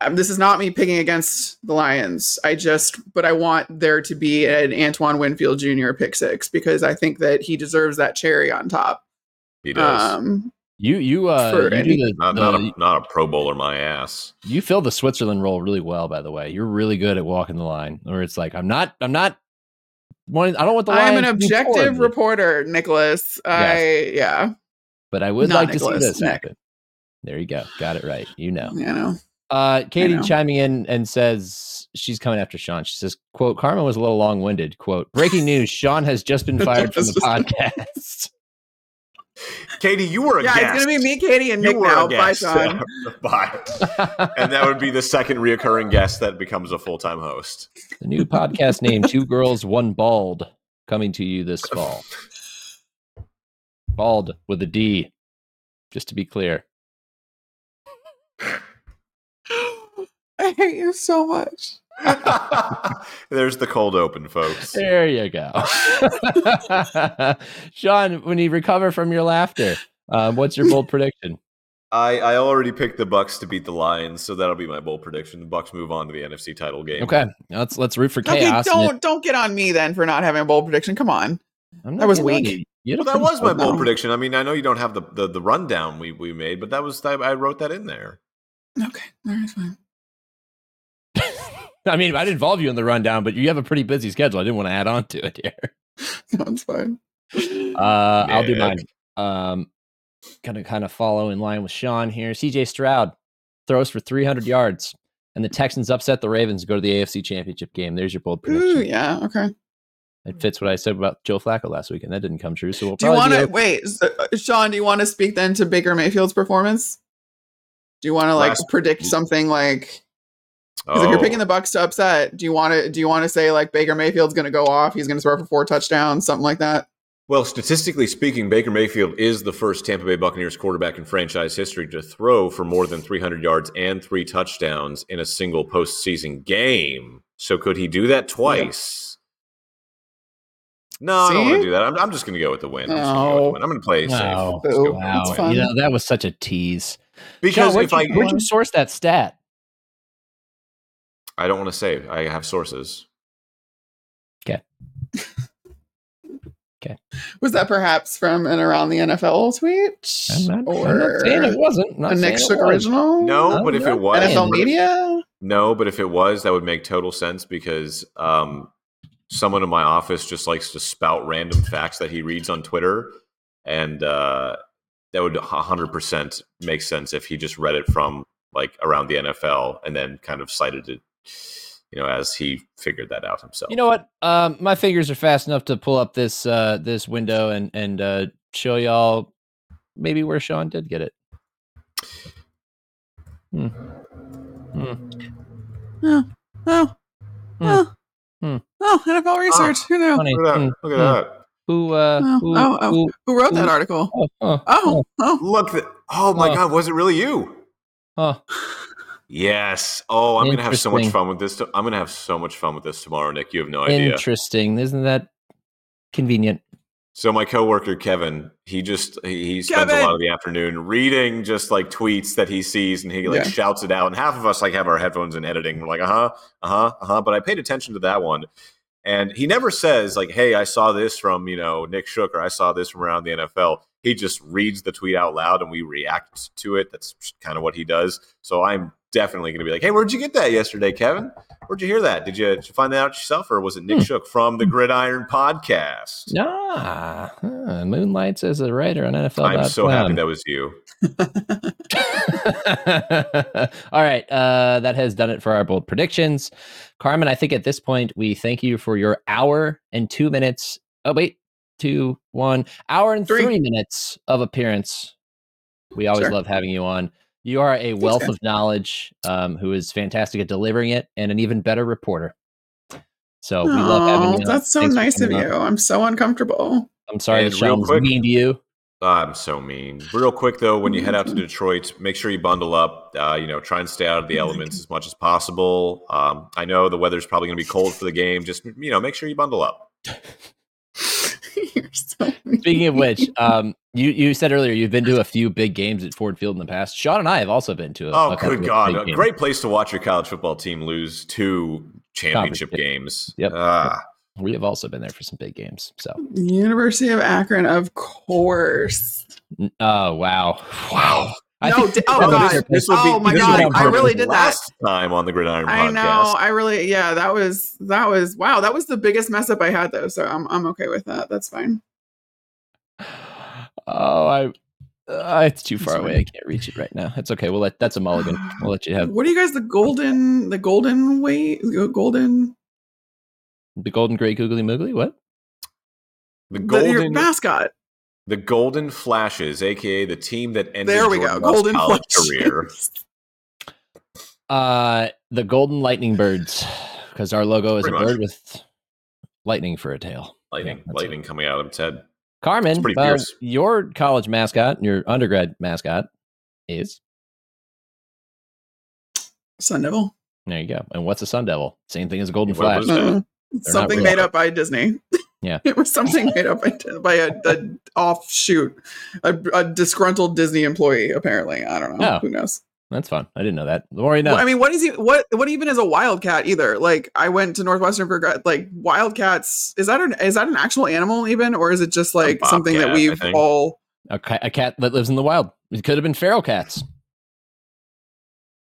Um, this is not me picking against the Lions. I just, but I want there to be an Antoine Winfield Jr. pick six because I think that he deserves that cherry on top. He does. Um, You you uh you, any- the, not, the- not, a, not a Pro Bowler, my ass. you fill the Switzerland role really well. By the way, you're really good at walking the line. Where it's like I'm not I'm not wanting. I don't want the. I am an Lions to move objective reporter, Nicholas. I yeah, but I would Not like to see this Nick. happen. There you go. Got it right. You know. you know. Uh, Katie chiming in and says she's coming after Sean. She says, "quote Carmen was a little long winded." Quote: Breaking news: Sean has just been fired from the podcast. Katie, you were a guest. Yeah, guest. it's gonna be me, Katie, and You Nick now. Bye, guest. Sean. Bye. And that would be the second reoccurring guest that becomes a full time host. the new podcast name: Two Girls, One Bald, coming to you this fall. Bald with a D, just to be clear. I hate you so much. There's the cold open, folks. There you go. Sean, when you recover from your laughter, um, what's your bold prediction? I, I already picked the Bucks to beat the Lions, so that'll be my bold prediction. The Bucks move on to the NFC title game. Okay, let's let's root for chaos. and don't don't get on me then for not having a bold prediction. Come on. I'm that was weak. you. You had a Well, that was my bold- bold prediction. I mean, I know you don't have the, the, the rundown we, we made, but that was I, I wrote that in there. Okay, all right, fine. I mean, I didn't involve you in the rundown, but you have a pretty busy schedule. I didn't want to add on to it here. No, it's fine. Uh, I'll do mine. Nick. Um, gonna kind of follow in line with Sean here. CJ Stroud throws for 300 yards, and the Texans upset the Ravens, go to the AFC Championship game. There's your bold prediction. Ooh, yeah, okay. It fits what I said about Joe Flacco last week, and that didn't come true. So we'll Do you want be to wait, so, uh, Sean? Do you want to speak then to Baker Mayfield's performance? Do you want to like Last- predict something like? Because if you're Oh. picking the oh. Bucks to upset, do you want to do you want to say like Baker Mayfield's going to go off? He's going to throw for four touchdowns, something like that. Well, statistically speaking, Baker Mayfield is the first Tampa Bay Buccaneers quarterback in franchise history to throw for more than 300 yards and three touchdowns in a single postseason game. So could he do that twice? No, I don't want to do that. I'm, I'm just going to go with the win. I'm, gonna go with the No. I'm going to play it safe. Wow. Go Wow. You know, that was such a tease. Because Sean, where'd, if I, where'd you source that stat? I don't want to say. I have sources. Okay. okay. Was that perhaps from and around the NFL tweet? I'm not, I'm not saying it wasn't. Not a Nick saying was. original? No, but if no. it was, NFL media? No, but if it was, that would make total sense because um, someone in my office just likes to spout random facts that he reads on Twitter, and uh, that would hundred percent make sense if he just read it from like around the NFL and then kind of cited it, you know, as he figured that out himself. You know what? Um, my fingers are fast enough to pull up this uh, this window and and uh, show y'all maybe where Sean did get it. Hmm. Hmm. Oh, oh, Hmm. oh, Hmm. oh, NFL research. Who knew? Funny. look at Hmm. that! Look at Hmm. that! Who? Uh, Oh, who, oh, oh. who- Who wrote that Ooh. article? oh, oh, Oh, oh, Look! That, oh my Oh. God! Was it really you? oh. Yes. Oh, I'm gonna have so much fun with this. I'm gonna have so much fun with this tomorrow, Nick. You have no idea. Interesting. Isn't that convenient? So my coworker Kevin, he just he, he spends a lot of the afternoon reading just like tweets that he sees, and he like Yeah. shouts it out. And half of us like have our headphones and editing. We're like, uh huh, uh huh, uh huh. But I paid attention to that one, and he never says like, "Hey, I saw this from you know Nick Shook," or "I saw this from around the NFL." He just reads the tweet out loud, and we react to it. That's kind of what he does. So I'm definitely going to be like, "Hey, where'd you get that yesterday, Kevin? Where'd you hear that? Did you, did you find that out yourself, or was it Nick Hmm. Shook from the Gridiron Podcast?" Ah, huh, moonlights as a writer on NFL. I'm so happy that was you. All right, uh, that has done it for our bold predictions. Carmen, I think at this point we thank you for your hour and two minutes. Oh wait, two, one hour and Three. three minutes of appearance. We always Sure. love having you on. You are a wealth guys. of knowledge, um, who is fantastic at delivering it, and an even better reporter. So we love having you. that's so Thanks nice of you. on. I'm so uncomfortable. I'm sorry And that real Sean was quick- mean to Detroit, make sure you. Bundle up. Uh, you know, make sure you bundle mean. Speaking of which, um, you you said earlier you've been to a few big games at Ford Field in the past. Sean and I have also been to. A, Oh, a couple good of God. big A games. great place to watch your college football team lose two championship Championship. games. Yep. Ah. We have also been there for some big games. So, University of Akron, of course. oh wow, wow. I No, think- oh, I God. they're- This would Oh, my this God, I really did that. last time on the Gridiron I podcast. know. I really, yeah, that was that was wow. That was the biggest mess up I had though. So I'm I'm okay with that. That's fine. Oh, I. Uh, it's too far That's away. I can't reach it right now. It's okay. We'll let that's a mulligan. We'll let you have What are you guys the golden the golden way golden the golden gray googly moogly. What? the the, your golden, mascot? The Golden Flashes, aka the team that ended There we go. Jordan Love's Golden college Flash. career. Uh, the golden lightning birds, because our logo is Pretty a much. bird with lightning for a tail. Lightning, Yeah, that's lightning coming out of its head. Carmen, pretty uh, your college mascot, your undergrad mascot, is Sun Devil. there. You go. And what's a sun devil? Same thing as a golden What flash. was it? Uh, something made up by Disney. Yeah. it was something made up by, by a, a offshoot, a, a disgruntled Disney employee. Apparently, I don't know. Oh. Who knows? That's fun. I didn't know that. The more you know. Well, I mean, what is he? What what even is a wildcat? Either like I went to Northwestern for. Like wildcats, is that an is that an actual animal even, or is it just like something that we've all? a, ca- a cat that lives in the wild. It could have been feral cats.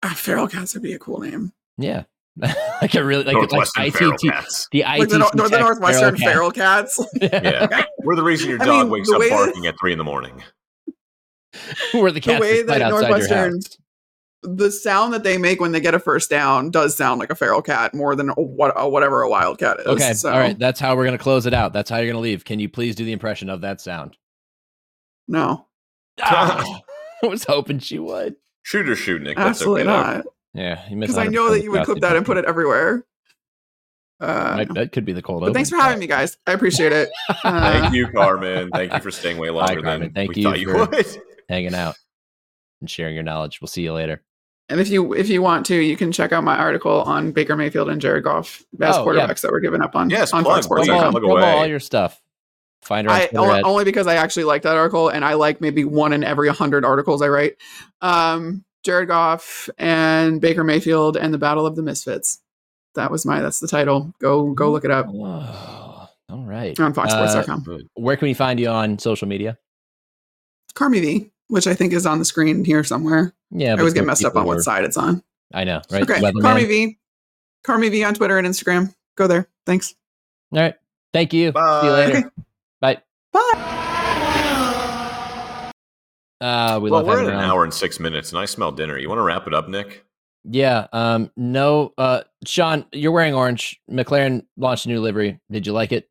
Ah, feral cats would be a cool name. Yeah. like a really like, like Northwestern Feral ITT. Cats. The Like the, ITT the tech Northwestern cat. feral cats. Yeah. We're the reason your I dog mean, wakes up way that- barking at three in the morning. Where the cats way that that outside your Northwestern- house. the sound that they make when they get a first down does sound like a feral cat more than a, what a, whatever a wildcat is. Okay. so, All right. That's how we're gonna close it out. That's how you're gonna leave. Can you please do the impression of that sound? No, Ah, I was hoping she would. Shoot or shoot, Nick. That's absolutely okay, though. Not. Yeah, Because I know that you would clip that and put it everywhere. Uh, Might- that could be the cold. but thanks for having me, guys. I appreciate it. Uh, Thank you, Carmen. Thank you for staying way longer Carmen. than Thank we you thought you for- would. hanging out and sharing your knowledge. We'll see you later. And if you if you want to, you can check out my article on Baker Mayfield and Jared Goff, best Oh, yeah. quarterbacks that were given up on Yes, on plug, Fox Sports. plug Promo, it. Look promo away. all your stuff. Find her on I only, only because I actually like that article, and I like maybe one in every hundred articles I write. Um, Jared Goff and Baker Mayfield and the Battle of the Misfits. That was my. That's the title. Go go look it up Whoa. All right. on FoxSports.com. Uh, where can we find you on social media? Carmi V, which I think is on the screen here somewhere. Yeah, I but always get messed up people on what side it's on. I know, right? Okay, Weatherman. Carmi V, Carmi V on Twitter and Instagram. Go there. Thanks. All right. Thank you. See you later. Okay. Bye. Bye. Uh, we well, love we're at an on. hour and six minutes, and I smell dinner. You want to wrap it up, Nick? Yeah. Um. No. Uh. Sean, you're wearing orange. McLaren launched a new livery. Did you like it?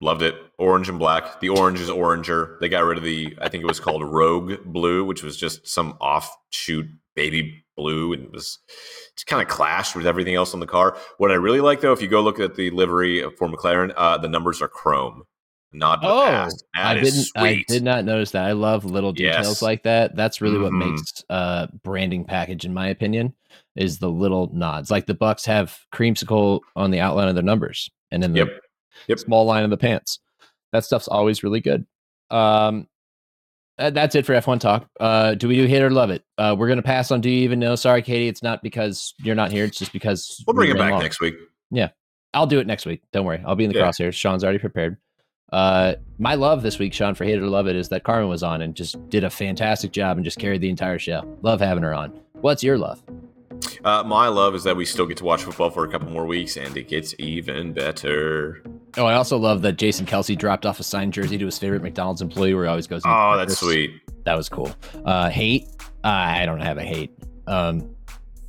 Loved it. Orange and black. The orange is oranger. They got rid of the, I think it was called Rogue Blue, which was just some offshoot baby blue and it was it's kind of clashed with everything else on the car. What I really like though, if you go look at the livery for McLaren, uh, the numbers are chrome, not the Oh, past. I didn't. I did not notice that. I love little details Yes. like that. That's really what Mhm. makes uh branding package, in my opinion, is the little nods. Like the Bucks have creamsicle on the outline of their numbers, and then the Yep. Yep. small line of the pants. That stuff's always really good. Um, that's it for F1 talk. Uh, do we do hate or love it? Uh, we're gonna pass on. Do you even know? Sorry, Katie, it's not because you're not here. It's just because We'll bring it back long. next week. Yeah, I'll do it next week. Don't worry. I'll be in the Yeah. crosshairs. Sean's already prepared. Uh, my love this week, Sean, for hate or love it, is that Carmen was on and just did a fantastic job and just carried the entire show. Love having her on. What's your love? Uh, my love is that we still get to watch football for a couple more weeks, and it gets even better. Oh, I also love that Jason Kelce dropped off a signed jersey to his favorite McDonald's employee where he always goes. Oh, that's sweet. That was cool. Uh, hate? Uh, I don't have a hate. Um,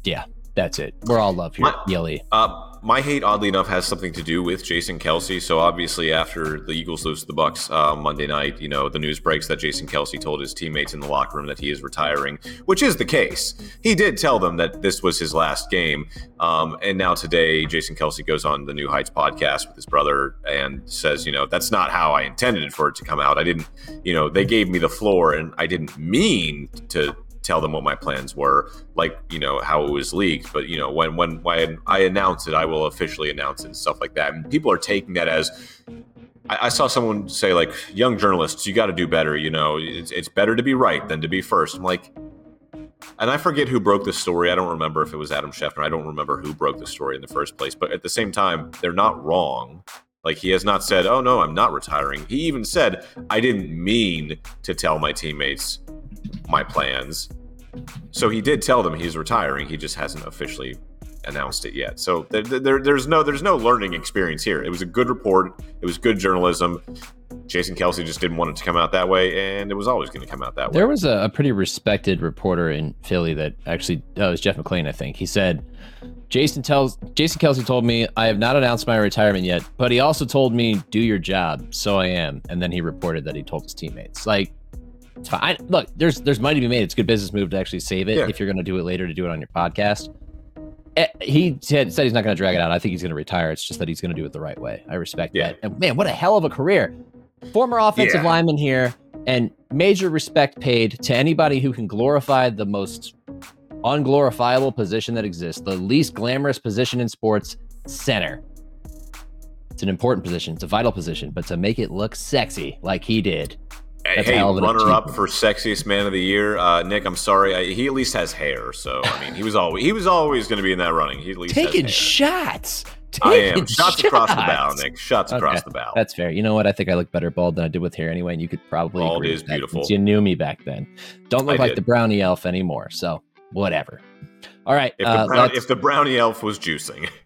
yeah, that's it. We're all love here. My- Yelly. Uh, my hate, oddly enough, has something to do with Jason Kelce. So obviously, after the Eagles lose to the Bucks uh, Monday night, you know the news breaks that Jason Kelce told his teammates in the locker room that he is retiring, which is the case. He did tell them that this was his last game. Um, and now today, Jason Kelce goes on the New Heights podcast with his brother and says, you know, that's not how I intended for it to come out. I didn't, you know, they gave me the floor, and I didn't mean to tell them what my plans were, like you know how it was leaked. But you know when when when I announce it, I will officially announce it and stuff like that. And people are taking that as I, saw someone say like, "Young journalists, you got to do better." You know, it's it's better to be right than to be first. I'm like, and I forget who broke the story. I don't remember if it was Adam Schefter. I don't remember who broke the story in the first place. But at the same time, they're not wrong. Like he has not said, "Oh no, I'm not retiring." He even said, "I didn't mean to tell my teammates my plans." So he did tell them he's retiring. He just hasn't officially announced it yet. So there, there, there's no there's no learning experience here. It was a good report. It was good journalism. Jason Kelce just didn't want it to come out that way, and it was always going to come out that way. There was a, a, pretty respected reporter in Philly that actually oh, that was Jeff McLane, I think. He said, "Jason tells Jason Kelce told me I have not announced my retirement yet, but he also told me do your job, so I am." And then he reported that he told his teammates, like. I, look, there's there's money to be made. It's a good business move to actually save it Yeah. if you're going to do it later to do it on your podcast. Eh, He said, said he's not going to drag it out. I think he's going to retire. It's just that he's going to do it the right way. I respect Yeah. that. And man, what a hell of a career. Former offensive Yeah. lineman here, and major respect paid to anybody who can glorify the most unglorifiable position that exists, the least glamorous position in sports, center. It's an important position. It's a vital position, but to make it look sexy like he did, That's hey, hell of an runner up for sexiest man of the year, uh, Nick. I'm sorry, I, he at least has hair. So I mean, he was always he was always going to be in that running. He at least taking shots. I am shots across the bow. Nick. Shots Okay. across the bow. That's fair. You know what? I think I look better bald than I did with hair anyway, and you could probably Bald agree is beautiful. You knew me back then. Don't look I like did. the brownie elf anymore. So whatever. All right. if, uh, the brown, if the brownie elf was juicing,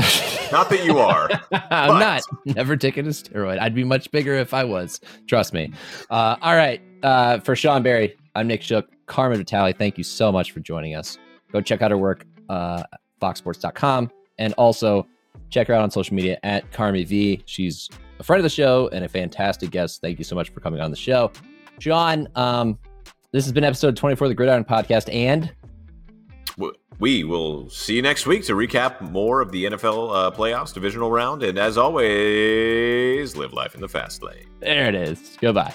not that you are. I'm not. Never taking a steroid. I'd be much bigger if I was. Trust me. Uh, all right. Uh, for Sean Barie, I'm Nick Shook. Carmen Vitali, thank you so much for joining us. Go check out her work, uh, foxsports.com, and also check her out on social media at Carmi V. She's a friend of the show and a fantastic guest. Thank you so much for coming on the show. Sean, um, this has been episode 24 of the Gridiron Podcast, and We will see you next week to recap more of the NFL uh, playoffs, divisional round, and as always, live life in the fast lane. there it is. Goodbye.